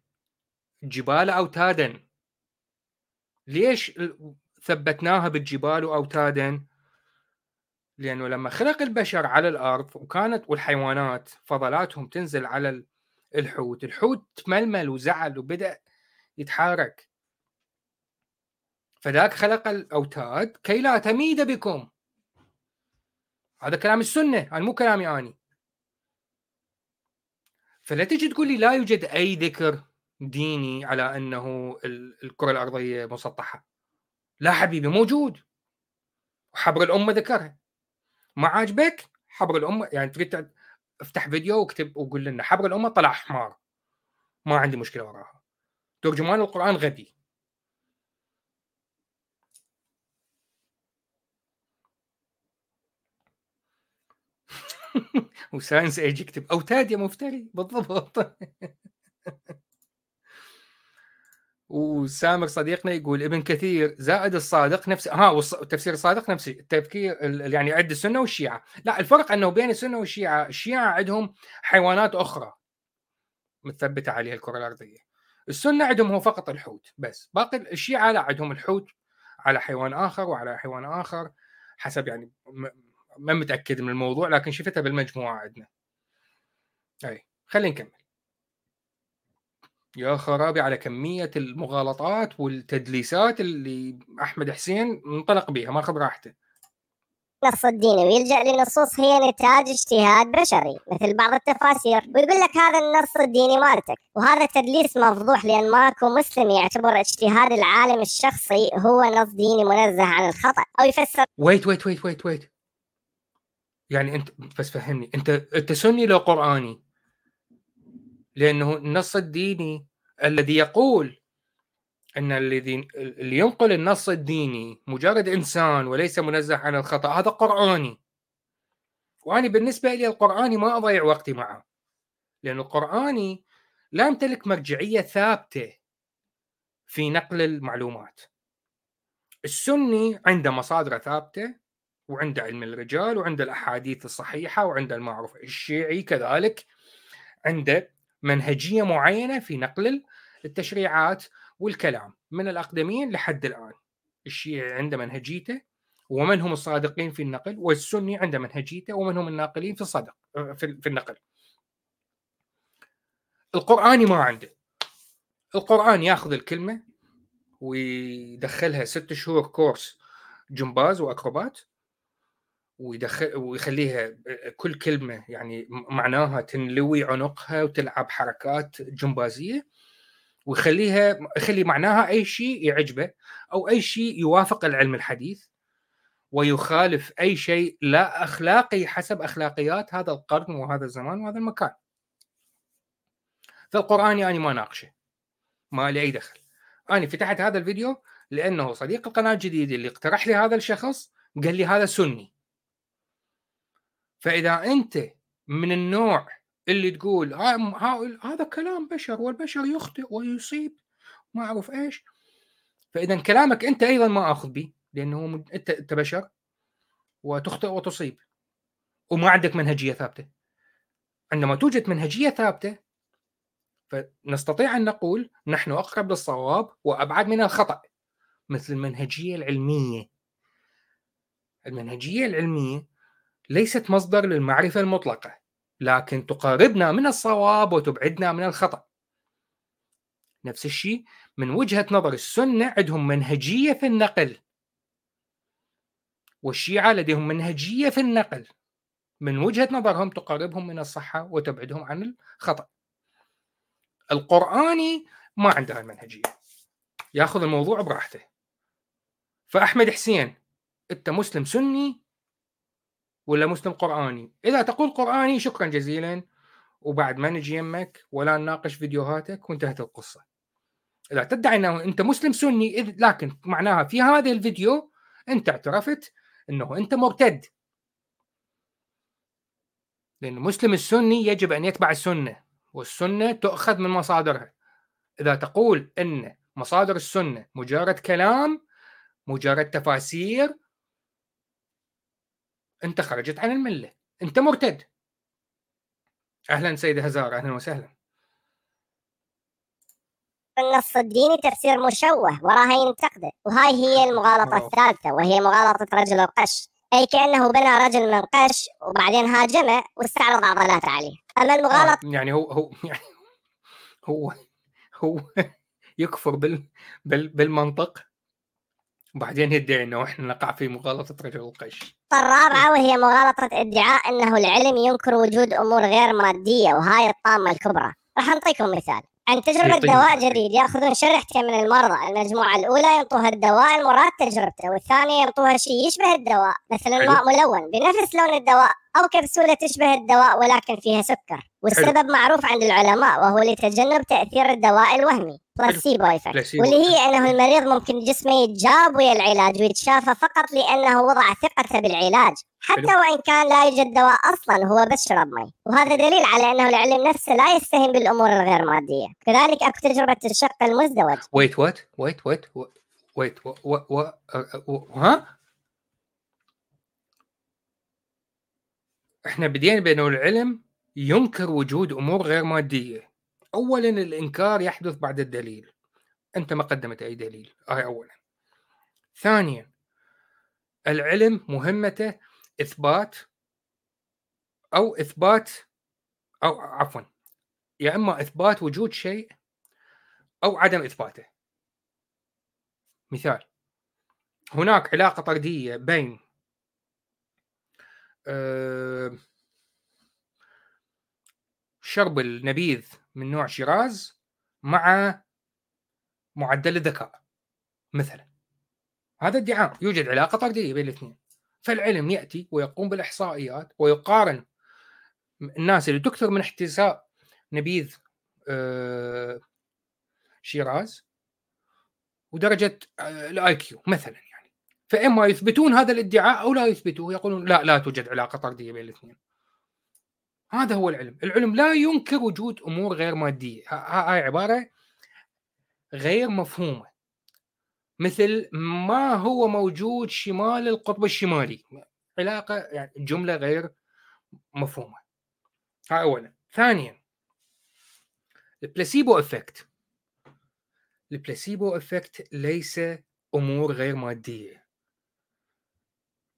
Speaker 1: جبال أوتادا ليش ثبتناها بالجبال أوتادا لأنه لما خلق البشر على الأرض وكانت والحيوانات فضلاتهم تنزل على الحوت، الحوت تململ وزعل وبدأ يتحرك فذاك خلق الأوتاد كي لا تميد بكم. هذا كلام السنة هذا مو كلامي اني فلا تجي تقول لي لا يوجد أي ذكر ديني على أنه الكرة الأرضية مسطحة. لا حبيبي موجود. وحبر الأمة ذكرها. ما عاجبك؟ حبر الأمة. يعني تريد افتح فيديو واكتب وقول لنا حبر الأمة طلع حمار. ما عندي مشكلة وراها. ترجمان القرآن غبي. (laughs) و Science Age يكتب اوتاد يا مفتري. بالضبط. (laughs) وسامر صديقنا يقول ابن كثير زائد الصادق نفس ها والتفسير الصادق نفس التفكير يعني عند السنة والشيعة. لا الفرق انه بين السنة والشيعة الشيعة عندهم حيوانات أخرى متثبتة عليها الكرة الأرضية. السنة عندهم هو فقط الحوت بس. باقي الشيعة لا عندهم الحوت على حيوان آخر وعلى حيوان آخر حسب يعني ما متأكد من الموضوع لكن شفتها بالمجموعة عندنا. أي خلينا نكمل. يا خرابي على كمية المغالطات والتدليسات اللي أحمد حسين منطلق بها ماخذ راحته.
Speaker 2: النص الديني ويلجا لنصوص هي نتاج اجتهاد بشري مثل بعض التفاسير ويقول لك هذا النص الديني مالتك وهذا تدليس مفضوح لأن ماكو مسلم يعتبر اجتهاد العالم الشخصي هو نص ديني منزه عن الخطأ. أو يفسر
Speaker 1: wait wait wait wait wait. يعني أنت بس فهمني أنت أنت سني لو قرآني. لأنه النص الديني الذي يقول أن الذي اللي ينقل النص الديني مجرد إنسان وليس منزه عن الخطأ هذا قرآني. وأنا بالنسبة لي القرآني ما أضيع وقتي معه. لأن القراني لا يمتلك مرجعية ثابتة في نقل المعلومات. السني عنده مصادر ثابتة وعنده علم الرجال وعنده الأحاديث الصحيحة وعنده المعروف الشيعي كذلك عنده منهجية معينة في نقل التشريعات والكلام من الأقدمين لحد الآن. الشيعي عنده منهجيته ومن هم الصادقين في النقل والسني عنده منهجيته ومن هم الناقلين في الصدق في النقل. القرآني ما عنده. القرآن ياخذ الكلمة ويدخلها ست شهور كورس جمباز وأكروبات ويدخل ويخليها كل كلمة يعني معناها تنلوي عنقها وتلعب حركات جمبازية ويخليها يخلي معناها أي شيء يعجبه أو أي شيء يوافق العلم الحديث ويخالف أي شيء لا أخلاقي حسب أخلاقيات هذا القرن وهذا الزمان وهذا المكان. فالقرآن يعني ما ناقشه. ما لي أي دخل. أنا فتحت هذا الفيديو لأنه صديق القناة الجديد اللي اقترح لي هذا الشخص قال لي هذا سني. فإذا أنت من النوع اللي تقول هذا كلام بشر والبشر يخطئ ويصيب ما أعرف إيش. فإذا كلامك أنت أيضا ما آخذ به لأنه انت أنت بشر وتخطئ وتصيب وما عندك منهجية ثابتة. عندما توجد منهجية ثابتة فنستطيع أن نقول نحن أقرب للصواب وأبعد من الخطأ مثل المنهجية العلمية. المنهجية العلمية ليست مصدر للمعرفة المطلقة لكن تقربنا من الصواب وتبعدنا من الخطأ. نفس الشيء من وجهة نظر السنة عندهم منهجية في النقل. والشيعة لديهم منهجية في النقل. من وجهة نظرهم تقربهم من الصحة وتبعدهم عن الخطأ. القرآني ما عنده المنهجية ياخذ الموضوع براحته. فأحمد حسين أنت مسلم سني ولا مسلم قرآني؟ إذا تقول قرآني شكرا جزيلا. وبعد ما نجي يمك ولا نناقش فيديوهاتك وانتهت القصة. إذا تدعي أنه أنت مسلم سني إذ لكن معناها في هذا الفيديو أنت اعترفت أنه أنت مرتد. لأن المسلم السني يجب أن يتبع السنة والسنة تؤخذ من مصادرها. إذا تقول أن مصادر السنة مجرد كلام مجرد تفاسير أنت خرجت عن الملة. أنت مرتد. أهلا سيدة هزار أهلا وسهلا.
Speaker 2: النص الديني تفسير مشوه وراها ينتقده وهاي هي المغالطة الثالثة وهي مغالطة رجل القش. أي كأنه بنى رجل من قش وبعدين هاجمه واستعرض عضلاته عليه أما المغالطة
Speaker 1: آه يعني هو هو يعني هو هو (laughs) يكفر بال بال بالمنطق. وبعدين يدعي إنه إحنا نقع في مغالطة رجل القش.
Speaker 2: الرابعه وهي مغالطة ادعاء إنه العلم ينكر وجود أمور غير مادية وهاي الطامة الكبرى. راح نعطيكم مثال. عن تجربة دواء جديد يأخذون شريحتين من المرضى. المجموعة الأولى ينطوها الدواء المراد تجربته والثانية ينطوها شيء يشبه الدواء مثل الماء ملون. بنفس لون الدواء أو كبسولة تشبه الدواء ولكن فيها سكر. والسبب معروف عند العلماء وهو لتجنب تأثير الدواء الوهمي. placebo effect واللي هي إنه المريض ممكن جسمه يتجاوب ويا العلاج ويتشافى فقط لأنه وضع ثقته بالعلاج. حتى حلو. وإن كان لا يوجد دواء أصلا هو بس شرب مي. وهذا دليل على إنه العلم نفسه لا يستهين بالأمور الغير مادية. كذلك أكو تجربة الشق المزدوج.
Speaker 1: wait wait wait wait wait ها إحنا بدينا بانه العلم ينكر وجود أمور غير مادية. اولا الإنكار يحدث بعد الدليل. أنت ما قدمت أي دليل هاي اولا. ثانيا العلم مهمته إثبات أو إثبات أو عفوا يا إما إثبات وجود شيء أو عدم إثباته. مثال هناك علاقة طردية بين أه شرب النبيذ من نوع شيراز مع معدل الذكاء مثلا. هذا ادعاء يوجد علاقة طردية بين الاثنين. فالعلم يأتي ويقوم بالإحصائيات ويقارن الناس اللي تكثر من احتساء نبيذ آه، شيراز ودرجة آه، ال IQ مثلا يعني. فإما يثبتون هذا الادعاء أو لا يثبتوه يقولون لا لا توجد علاقة طردية بين الاثنين. هذا هو العلم. العلم لا ينكر وجود أمور غير مادية. هاي عبارة غير مفهومة. مثل ما هو موجود شمال القطب الشمالي. علاقة يعني جملة غير مفهومة. هاي اولا. ثانيا ال placebo effect ال placebo effect ليس أمور غير مادية.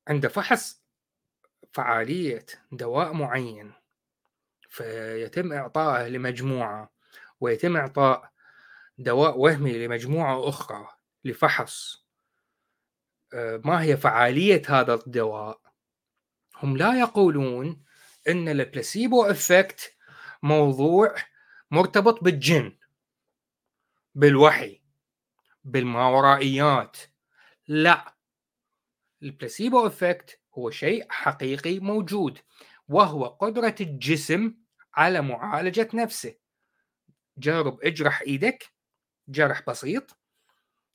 Speaker 1: عند فحص فعالية دواء معين فيتم إعطائه لمجموعة ويتم إعطاء دواء وهمي لمجموعة أخرى لفحص. آه، ما هي فعالية هذا الدواء؟ هم لا يقولون أن ال placebo effect موضوع مرتبط بالجن بالوحي بالماورائيات. لا ال placebo effect هو شيء حقيقي موجود وهو قدرة الجسم على معالجة نفسه. جرب اجرح إيدك جرح بسيط.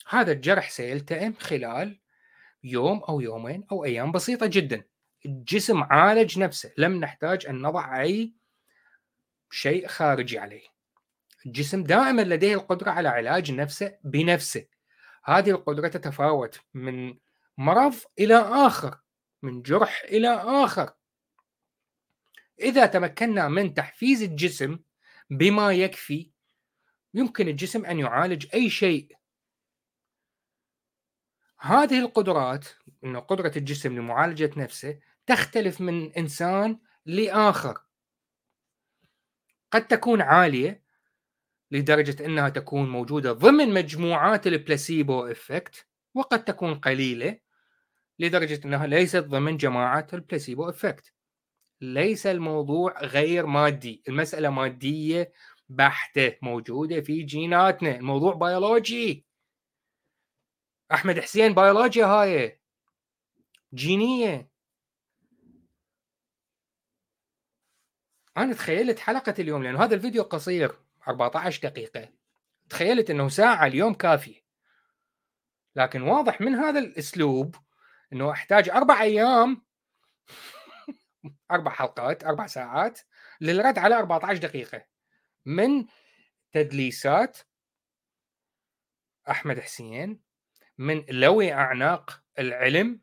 Speaker 1: هذا الجرح سيلتئم خلال يوم أو يومين أو أيام بسيطة جدا. الجسم عالج نفسه. لم نحتاج أن نضع أي شيء خارجي عليه. الجسم دائما لديه القدرة على علاج نفسه بنفسه. هذه القدرة تتفاوت من مرض إلى آخر من جرح إلى آخر. إذا تمكنا من تحفيز الجسم بما يكفي يمكن الجسم أن يعالج أي شيء. هذه القدرات أن قدرة الجسم لمعالجة نفسه تختلف من إنسان لآخر. قد تكون عالية لدرجة أنها تكون موجودة ضمن مجموعات ال placebo effect وقد تكون قليلة لدرجة أنها ليست ضمن جماعة ال placebo effect ليس الموضوع غير مادي المسألة مادية بحتة موجودة في جيناتنا الموضوع بيولوجي أحمد حسين بيولوجيا هاي. جينية. أنا تخيلت حلقة اليوم لأنه هذا الفيديو قصير 14 دقيقة. تخيلت أنه ساعة اليوم كافية لكن واضح من هذا الأسلوب أنه أحتاج أربع أيام. أربع حلقات أربع ساعات للرد على 14 دقيقة. من تدليسات أحمد حسين من لوي أعناق العلم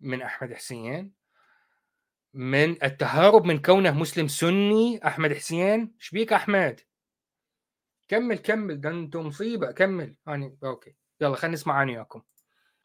Speaker 1: من أحمد حسين من التهرب من كونه مسلم سني أحمد حسين. إيش بيك أحمد؟ كمل كمل ده أنتم مصيبة كمل. اني okay. يلا خلينا نسمع عن وياكم.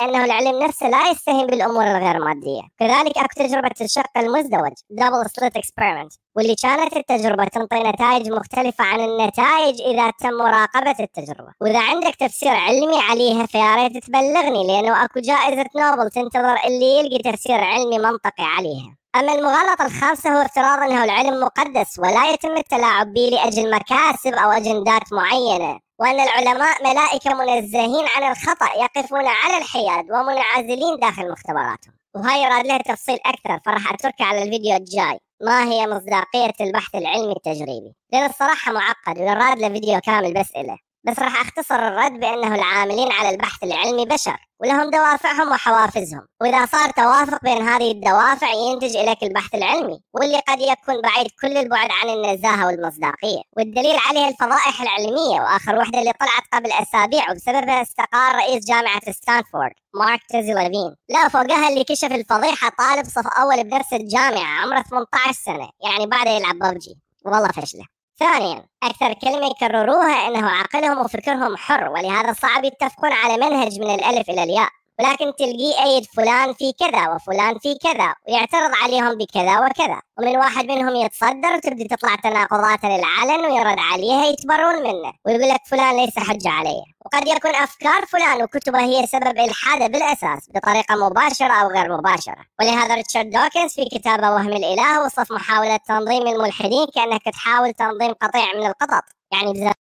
Speaker 2: أنه العلم نفسه لا يستهين بالأمور الغير مادية. كذلك أكو تجربة الشق المزدوج double slit experiment واللي كانت التجربة تنطي نتائج مختلفة عن النتائج إذا تم مراقبة التجربة. وإذا عندك تفسير علمي عليها فيا ريت تبلغني لأنه أكو جائزة نوبل تنتظر اللي يلقي تفسير علمي منطقي عليها. أما المغالطة الخامسة هو افتراض أنه العلم مقدس ولا يتم التلاعب به لأجل مكاسب أو أجندات معينة. وأن العلماء ملائكة منزهين عن الخطأ يقفون على الحياد ومنعزلين داخل مختبراتهم. وهاي يراد لها تفصيل أكثر فراح أتركها على الفيديو الجاي. ما هي مصداقية البحث العلمي التجريبي؟ لأن الصراحة معقد ويراد له فيديو كامل بس إله. بس راح أختصر الرد بأنه العاملين على البحث العلمي بشر ولهم دوافعهم وحوافزهم. وإذا صار توافق بين هذه الدوافع ينتج إليك البحث العلمي واللي قد يكون بعيد كل البعد عن النزاهة والمصداقية. والدليل عليه الفضائح العلمية وآخر وحدة اللي طلعت قبل أسابيع وبسببها استقال رئيس جامعة ستانفورد مارك تيزي لافين لا فوقها اللي كشف الفضيحة طالب صف أول بنفس الجامعة عمره 18 سنة يعني بعده يلعب ببجي. والله فشله ثانيا أكثر كلمة يكرروها أنه عقلهم وفكرهم حر ولهذا صعب يتفقون على منهج من الألف إلى الياء. ولكن تلقيه أيد فلان في كذا وفلان في كذا ويعترض عليهم بكذا وكذا. ومن واحد منهم يتصدر وتبدي تطلع تناقضات للعلن ويرد عليها يتبرون منه ويقول لك فلان ليس حجة عليه وقد يكون أفكار فلان وكتبه هي سبب إلحاده بالأساس بطريقة مباشرة أو غير مباشرة. ولهذا ريتشارد دوكنز في كتابه وهم الإله وصف محاولة تنظيم الملحدين كأنك تحاول تنظيم قطيع من القطط. يعني بزر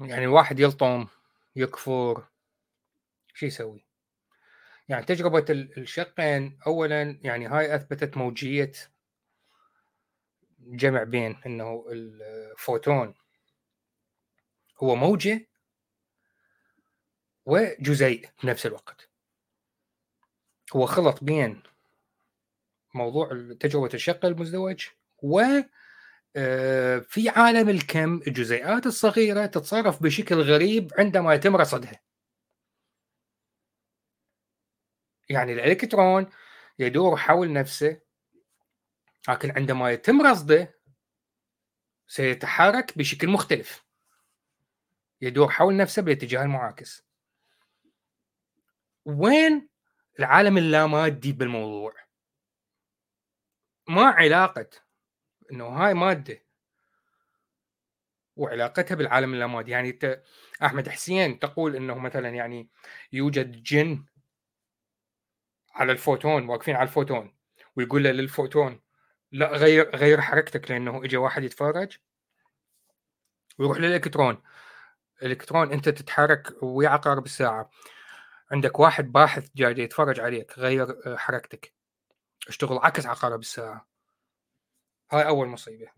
Speaker 1: يعني واحد يلطم يكفر شو يسوي؟ يعني تجربة الشقين أولا يعني هاي أثبتت موجية جمع بين أنه الفوتون هو موجة وجزيء بنفس الوقت هو خلط بين موضوع تجربة الشق المزدوج و في عالم الكم الجزيئات الصغيرة تتصرف بشكل غريب عندما يتم رصدها. يعني الإلكترون يدور حول نفسه لكن عندما يتم رصده سيتحرك بشكل مختلف. يدور حول نفسه بالاتجاه المعاكس. وين العالم اللامادي بالموضوع؟ ما علاقة إنه هاي مادة وعلاقتها بالعالم اللامادي يعني انت أحمد حسين تقول إنه مثلا يعني يوجد جن على الفوتون واقفين على الفوتون ويقول له للفوتون لا غير غير حركتك لأنه اجى واحد يتفرج ويروح للإلكترون. الإلكترون أنت تتحرك ويا عقارب الساعة. عندك واحد باحث جاي يتفرج عليك غير حركتك. اشتغل عكس عقارب الساعة. هاي أول مصيبة.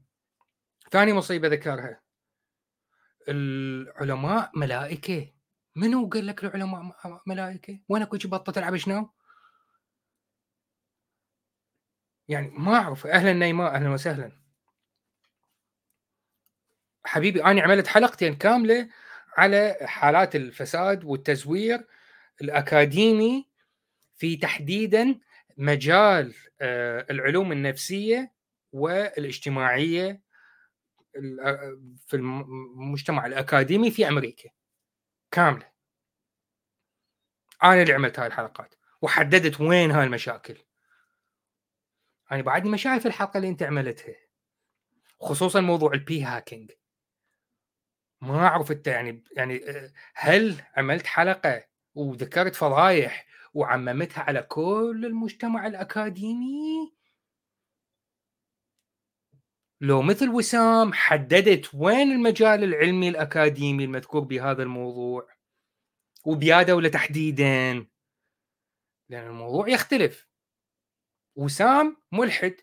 Speaker 1: ثاني مصيبة ذكرها. العلماء ملائكة. منو قال لك العلماء ملائكة؟ وين اكو بطة تلعب شنو؟ يعني ما أعرف. أهلا نيماء أهلا وسهلا. حبيبي أنا عملت حلقتين كاملة على حالات الفساد والتزوير الأكاديمي في تحديدا مجال آه، العلوم النفسية والاجتماعية في المجتمع الأكاديمي في أمريكا. كاملة. أنا اللي عملت هاي الحلقات وحددت وين هاي المشاكل. أنا بعدني ما شايف الحلقة اللي أنت عملتها خصوصا موضوع ال p-hacking ما أعرف أنت يعني يعني هل عملت حلقة وذكرت فضايح وعممتها على كل المجتمع الأكاديمي؟ لو مثل وسام حددت وين المجال العلمي الأكاديمي المذكور بهذا الموضوع؟ وبيا دولة تحديدا؟ لأن الموضوع يختلف. وسام ملحد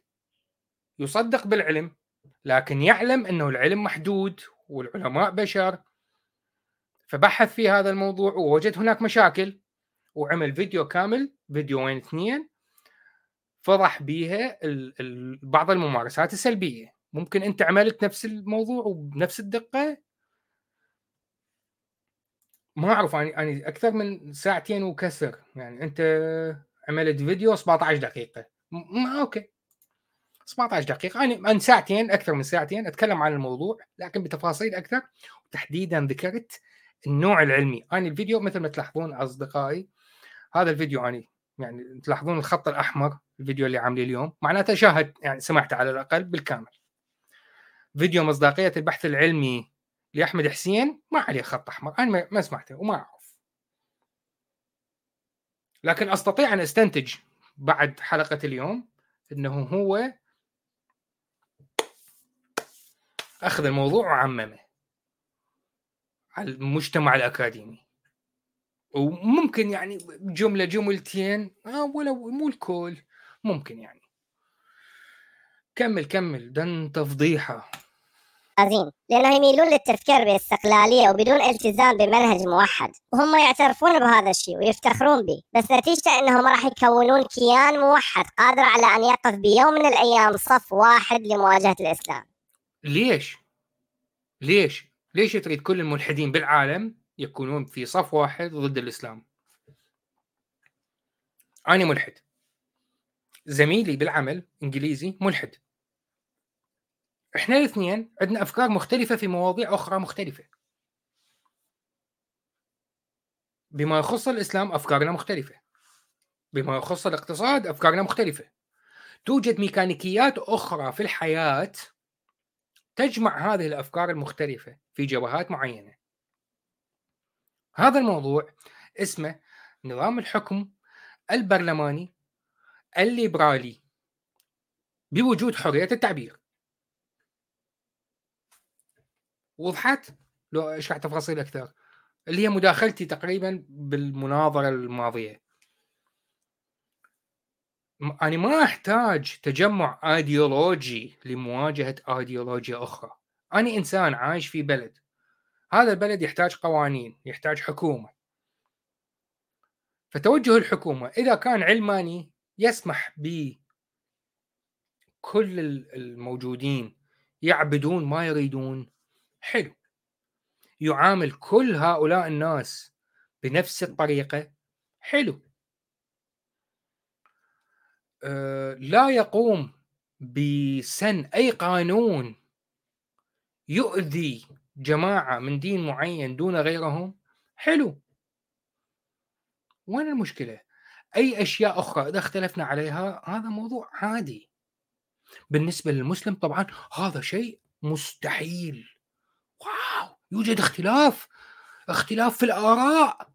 Speaker 1: يصدق بالعلم لكن يعلم أنه العلم محدود والعلماء بشر. فبحث في هذا الموضوع ووجد هناك مشاكل وعمل فيديو كامل فيديوين اثنين فضح بيها بعض الممارسات السلبية. ممكن أنت عملت نفس الموضوع وبنفس الدقة. ما أعرف أنا أنا أكثر من ساعتين وكسر. يعني أنت عملت فيديو 17 دقيقة. ما أوكي. 17 دقيقة. أنا من ساعتين أكثر من ساعتين. أتكلم عن الموضوع لكن بتفاصيل أكثر. وتحديدا ذكرت النوع العلمي. أنا الفيديو مثل ما تلاحظون أصدقائي هذا الفيديو اني يعني تلاحظون الخط الأحمر الفيديو اللي عامله اليوم. معناته شاهد يعني سمعت على الأقل بالكامل. فيديو مصداقية البحث العلمي لأحمد حسين؟ ما عليه خط أحمر أنا ما سمعته وما أعرف. لكن أستطيع أن أستنتج بعد حلقة اليوم إنه هو أخذ الموضوع وعممه على المجتمع الأكاديمي. وممكن يعني جملة جملتين آه ولو مو الكل ممكن يعني. كمل كمل ده انت فضيحه
Speaker 2: عظيم لأنه يميلون للتفكير باستقلالية وبدون التزام بمنهج موحد وهم يعترفون بهذا الشيء ويفتخرون به بس نتيجة أنهم راح يكونون كيان موحد قادر على أن يقف بيوم من الأيام صف واحد لمواجهة الإسلام
Speaker 1: ليش؟ ليش؟ ليش تريد كل الملحدين بالعالم يكونون في صف واحد ضد الإسلام؟ أنا ملحد زميلي بالعمل إنجليزي ملحد إحنا الاثنين عندنا أفكار مختلفة في مواضيع أخرى مختلفة. بما يخص الإسلام أفكارنا مختلفة. بما يخص الاقتصاد أفكارنا مختلفة. توجد ميكانيكيات أخرى في الحياة تجمع هذه الأفكار المختلفة في جبهات معينة. هذا الموضوع اسمه نظام الحكم البرلماني الليبرالي بوجود حرية التعبير. وضحت. لو اشرح تفاصيل أكثر. اللي هي مداخلتي تقريبا بالمناظرة الماضية. أنا ما أحتاج تجمع آيديولوجي لمواجهة آيديولوجيا أخرى. أنا إنسان عايش في بلد. هذا البلد يحتاج قوانين يحتاج حكومة. فتوجه الحكومة إذا كان علماني يسمح ب كل الموجودين يعبدون ما يريدون حلو. يعامل كل هؤلاء الناس بنفس الطريقة. حلو. أه لا يقوم بسن أي قانون يؤذي جماعة من دين معين دون غيرهم. حلو. وين المشكلة؟ أي أشياء أخرى إذا اختلفنا عليها هذا موضوع عادي. بالنسبة للمسلم طبعا هذا شيء مستحيل. واو يوجد اختلاف اختلاف في الآراء.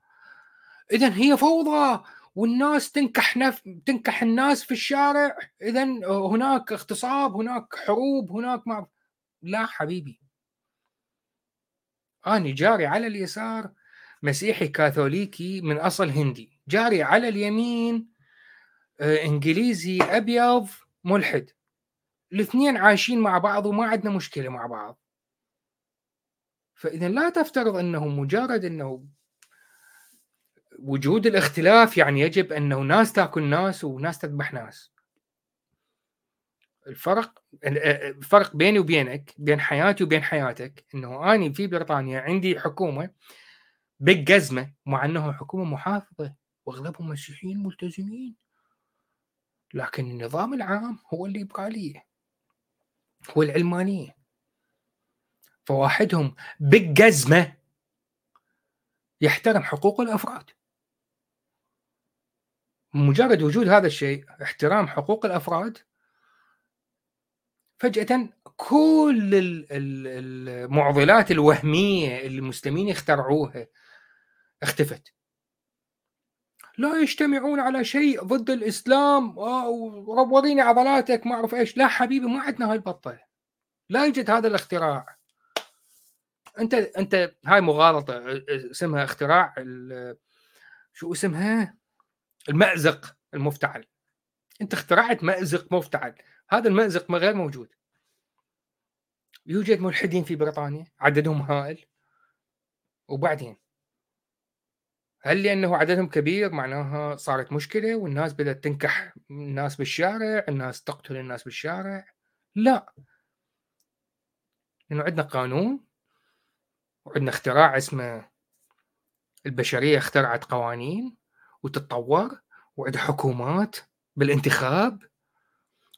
Speaker 1: إذا هي فوضى والناس تنكح نف... تنكح الناس في الشارع. إذا هناك اغتصاب هناك حروب هناك ما لا حبيبي. أنا جاري على اليسار مسيحي كاثوليكي من أصل هندي. جاري على اليمين آه، إنجليزي أبيض ملحد. الاثنين عايشين مع بعض وما عندنا مشكلة مع بعض. فإذا لا تفترض أنه مجرد أنه وجود الاختلاف يعني يجب أنه ناس تأكل ناس وناس تذبح ناس. الفرق الفرق بيني وبينك بين حياتي وبين حياتك إنه أني في بريطانيا عندي حكومة بالجزمة مع إنه حكومة محافظة وأغلبهم مسيحيين ملتزمين. لكن النظام العام هو الليبرالية هو العلمانيه فواحدهم بالجزمة يحترم حقوق الأفراد. مجرد وجود هذا الشيء احترام حقوق الأفراد فجأة كل المعضلات الوهمية اللي المسلمين اخترعوها اختفت. لا يجتمعون على شيء ضد الإسلام وريني عضلاتك ما أعرف إيش. لا حبيبي ما عندنا هاي البطة. لا يوجد هذا الاختراع. أنت أنت هاي مغالطة اسمها اختراع شو اسمها؟ المأزق المفتعل. أنت اخترعت مأزق مفتعل. هذا المأزق غير موجود. يوجد ملحدين في بريطانيا عددهم هائل. وبعدين؟ هل لأنه عددهم كبير معناها صارت مشكلة والناس بدأت تنكح الناس بالشارع الناس تقتل الناس بالشارع؟ لا. لأنه عندنا قانون وعندنا اختراع اسمه البشرية اخترعت قوانين وتتطور وعندها حكومات بالانتخاب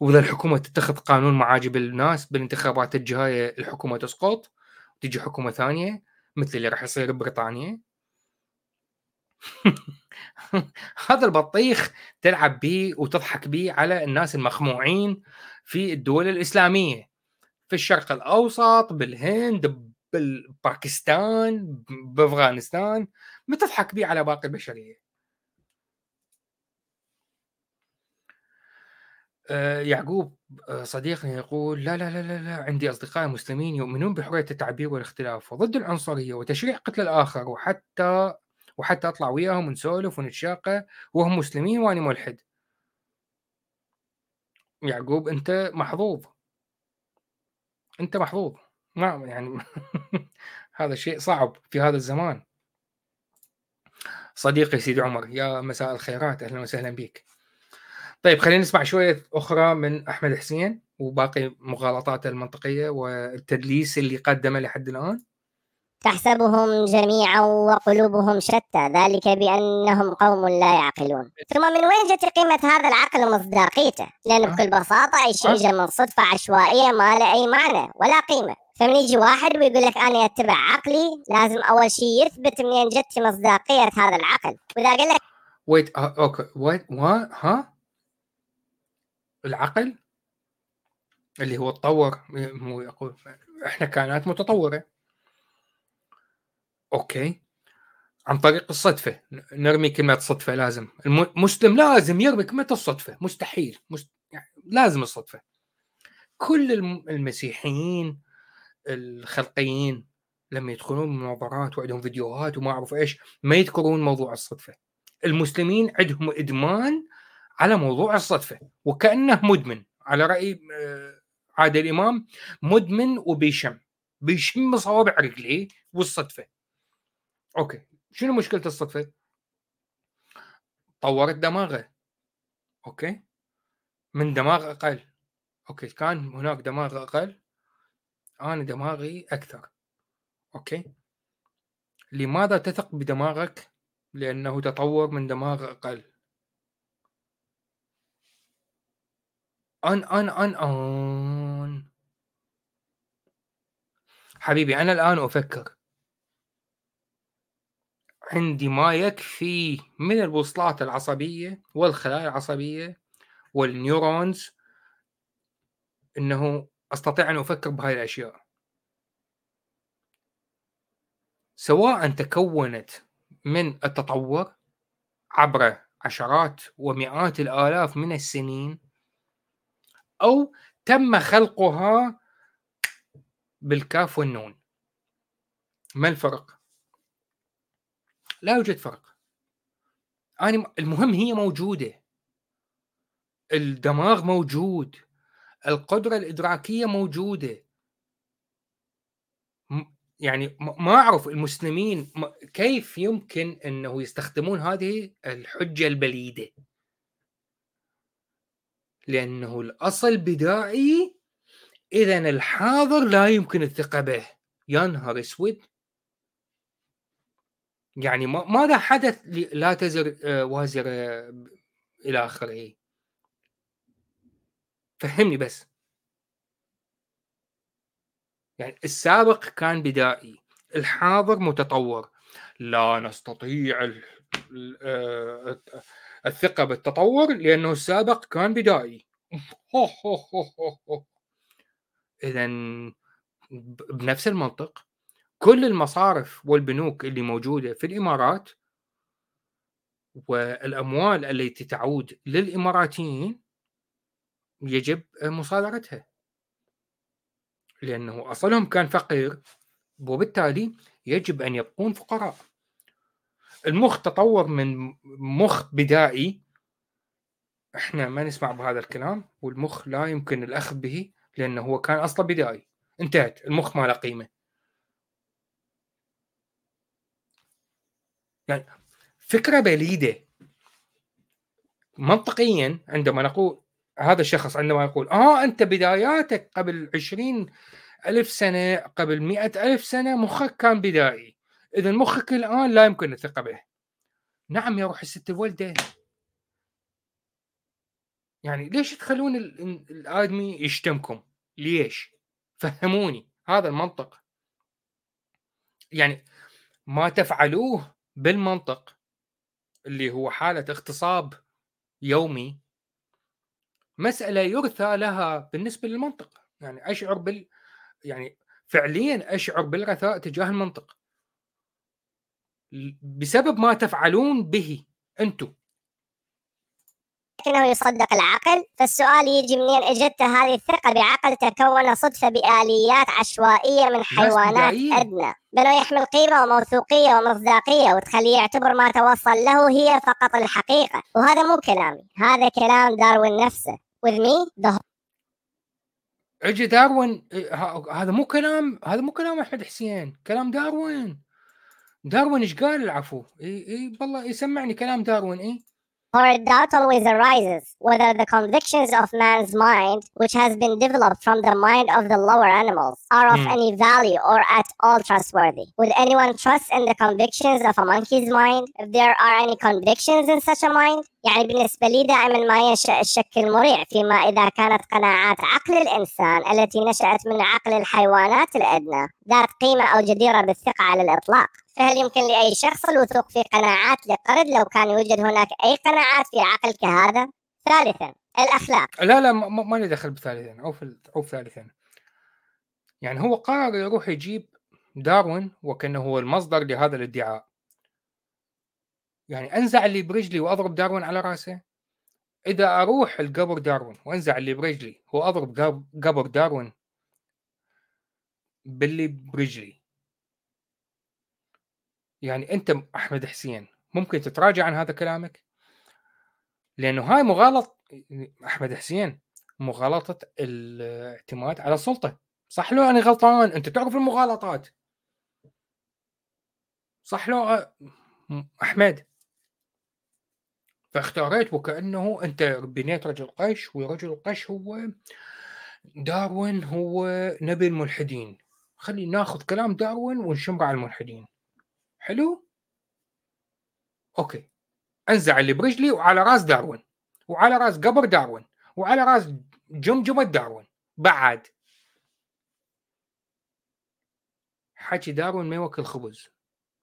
Speaker 1: وإذا الحكومة تتخذ قانون معاجب الناس بالانتخابات الجاية الحكومة تسقط وتجي حكومة ثانية مثل اللي راح يصير ببريطانيا. (laughs) هذا البطيخ تلعب به وتضحك به على الناس المخموعين في الدول الإسلامية. في الشرق الأوسط بالهند بالباكستان بأفغانستان بتضحك به على باقي البشرية. آه، يعقوب آه، صديقنا يقول لا لا لا لا, لا عندي أصدقاء مسلمين يؤمنون بحرية التعبير والاختلاف وضد العنصرية وتشريع قتل الآخر وحتى وحتى أطلع وياهم ونسولف ونتشاقى وهم مسلمين وأنا ملحد. يعقوب أنت محظوظ. أنت محظوظ. ما يعني (laughs) هذا شيء صعب في هذا الزمان. صديقي سيدي عمر يا مساء الخيرات أهلا وسهلا بك. طيب خلينا نسمع شوية أخرى من أحمد حسين وباقي مغالطاته المنطقية والتدليس اللي قدمه لحد الآن.
Speaker 2: تحسبهم جميعا وقلوبهم شتى ذلك بأنهم قوم لا يعقلون. ثم من وين جت قيمة هذا العقل ومصداقيته لأن بكل بساطة أي شيء جاء من صدفة عشوائية ما له أي معنى ولا قيمة. فمن يجي واحد ويقول لك أنا أتبع عقلي لازم أول شيء يثبت منين جت مصداقية هذا العقل. وإذا قال لك
Speaker 1: wait okay. wait ها؟ العقل؟ اللي هو تطور هو يقول. إحنا كائنات متطورة. أوكي. عن طريق الصدفة. نرمي كلمة صدفة لازم. المسلم لازم يرمي كلمة الصدفة. مستحيل. مست... يعني لازم الصدفة. كل المسيحيين الخلقيين لما يدخلون مناظرات وعندهم فيديوهات وما أعرف إيش ما يذكرون موضوع الصدفة. المسلمين عندهم إدمان على موضوع الصدفة وكأنه مدمن. على رأي آه، عادل إمام مدمن وبيشم. بيشم صوابع رجليه والصدفة. okay شنو مشكلة الصدفة؟ طورت دماغه. okay من دماغ أقل. okay كان هناك دماغ أقل. أنا دماغي أكثر. okay؟ لماذا تثق بدماغك؟ لأنه تطور من دماغ أقل. أن أن أن أن. حبيبي أنا الآن أفكر. عندي ما يكفي من الوصلات العصبية والخلايا العصبية والنيورونز إنه أستطيع أن أفكر بهاي الأشياء. سواء تكونت من التطور عبر عشرات ومئات الآلاف من السنين أو تم خلقها بالكاف والنون. ما الفرق؟ لا يوجد فرق. المهم هي موجودة. الدماغ موجود. القدرة الإدراكية موجودة. يعني ما أعرف المسلمين كيف يمكن أنه يستخدمون هذه الحجة البليدة؟ لأنه الأصل بدائي إذا الحاضر لا يمكن الثقة به. يا نهار أسود. يعني ماذا حدث لا تزر آه، وازرة إلى آخره؟ فهمني بس. يعني السابق كان بدائي الحاضر متطور. لا نستطيع آه، الثقة بالتطور لأنه السابق كان بدائي. (laughs) إذا بنفس المنطق كل المصارف والبنوك اللي موجودة في الإمارات والأموال التي تعود للإماراتيين يجب مصادرتها. لأنه أصلهم كان فقير وبالتالي يجب أن يبقون فقراء. المخ تطور من مخ بدائي. إحنا ما نسمع بهذا الكلام والمخ لا يمكن الأخذ به لأنه هو كان أصلا بدائي. انتهت المخ ما له قيمة. يعني فكرة بليدة. منطقيا عندما نقول هذا الشخص عندما يقول آه أنت بداياتك قبل عشرين ألف سنة قبل مئة ألف سنة مخك كان بدائي. إذا مخك الآن لا يمكن الثقة به. نعم يا روح الست الوالدة يعني ليش تخلون الآدمي يشتمكم؟ ليش؟ فهموني. هذا المنطق. يعني ما تفعلوه بالمنطق اللي هو حالة اغتصاب يومي مسألة يرثى لها بالنسبة للمنطق. يعني أشعر بال يعني فعليا أشعر بالرثاء تجاه المنطق. بسبب ما تفعلون به أنتم.
Speaker 2: لكنه يصدق العقل. فالسؤال يجي منين؟ إجت هذه الثقة بعقل تكون صدفة بآليات عشوائية من حيوانات أدنى. بل يحمل قيمة وموثوقية ومصداقية وتخليه يعتبر ما توصل له هي فقط الحقيقة. وهذا مو كلامي. هذا كلام داروين نفسه. with me the
Speaker 1: اجى داروين هذا مو كلام هذا مو كلام احمد حسين كلام داروين داروين ايش قال العفو اي اي والله يسمعني كلام داروين اي
Speaker 2: For doubt always arises whether the convictions of man's mind, which has been developed from the mind of the lower animals, are of mm. any value or at all trustworthy. Would anyone trust in the convictions of a monkey's mind if there are any convictions in such a mind? يعني بالنسبة لي دائما ما ينشأ الشك المريع فيما إذا كانت قناعات عقل الإنسان التي نشأت من عقل الحيوانات الأدنى ذات قيمة أو جديرة بالثقة على الإطلاق فهل يمكن لأي شخص الوثوق في قناعات لقرد لو كان يوجد هناك أي قناعات في عقل كهذا؟ ثالثا الأخلاق.
Speaker 1: لا لا ما لي دخل بثالثا أو في أو ثالثا. يعني هو قرر يروح يجيب داروين وكأنه هو المصدر لهذا الادعاء. يعني انزع اللي برجلي واضرب داروين على راسه اذا أروح القبر داروين وانزع اللي برجلي واضرب قبر داروين باللي برجلي. يعني انت احمد حسين ممكن تتراجع عن هذا كلامك؟ لأنه هاي مغالط احمد حسين مغالطة الاعتماد على السلطة. صح لو أنا غلطان؟ أنت تعرف المغالطات. صح لو احمد. فاختاريت وكأنه أنت بنيت رجل قش ورجل القش هو داروين هو نبي الملحدين. خلي ناخذ كلام داروين ونشمره على الملحدين. حلو؟ okay. أنزع اللي برجلي وعلى راس داروين وعلى راس قبر داروين وعلى راس جمجمة داروين. بعد. حكي داروين ما يوكل خبز.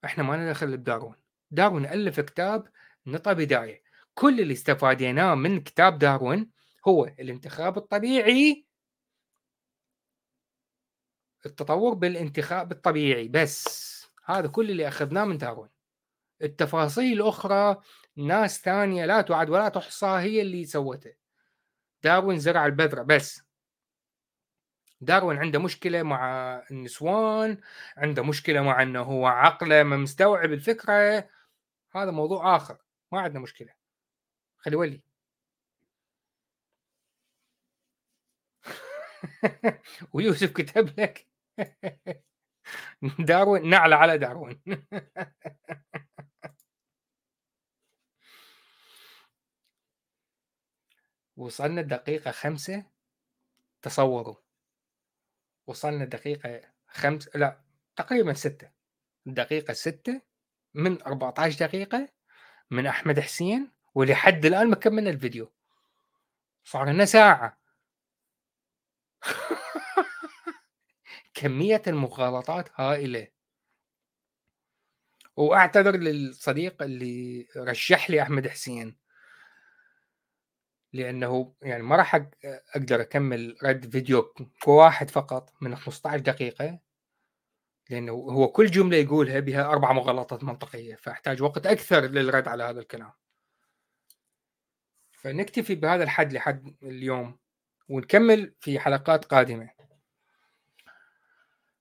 Speaker 1: إحنا ما ندخل بداروين داروين ألف كتاب نطى بداية. كل اللي استفاديناه من كتاب داروين هو الانتخاب الطبيعي. التطور بالانتخاب الطبيعي بس. هذا كل اللي أخذناه من داروين. التفاصيل الاخرى ناس ثانية لا تعد ولا تحصى هي اللي سوته. داروين زرع البذرة بس. داروين عنده مشكلة مع النسوان عنده مشكلة مع إنه هو عقله ما مستوعب الفكرة. هذا موضوع آخر. ما عندنا مشكلة. خلي ولي (laughs) ويوسف كتب لك. (laughs) داروين نعلى على داروين. (laughs) وصلنا الدقيقة خمسة تصوروا. وصلنا الدقيقة خمس لا تقريبا ستة. الدقيقة ستة من 14 دقيقة من أحمد حسين ولحد الآن ما كملنا الفيديو. صار لنا ساعة. (laughs) كمية المغالطات هائلة. وأعتذر للصديق اللي رشح لي أحمد حسين. لأنه يعني ما راح أقدر أكمل رد فيديو واحد فقط من 15 دقيقة. لأنه هو كل جملة يقولها بها أربع مغالطات منطقية. فأحتاج وقت أكثر للرد على هذا الكلام. فنكتفي بهذا الحد لحد اليوم ونكمل في حلقات قادمة.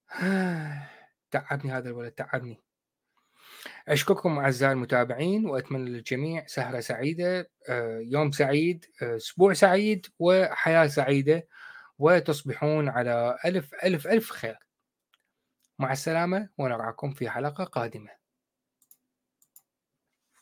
Speaker 1: (sighs) تعبني هذا الولد تعبني. أشكركم أعزائي المتابعين وأتمنى للجميع سهرة سعيدة آه، يوم سعيد آه، أسبوع سعيد وحياة سعيدة وتصبحون على ألف ألف ألف خير. مع السلامة ونراكم في حلقة قادمة.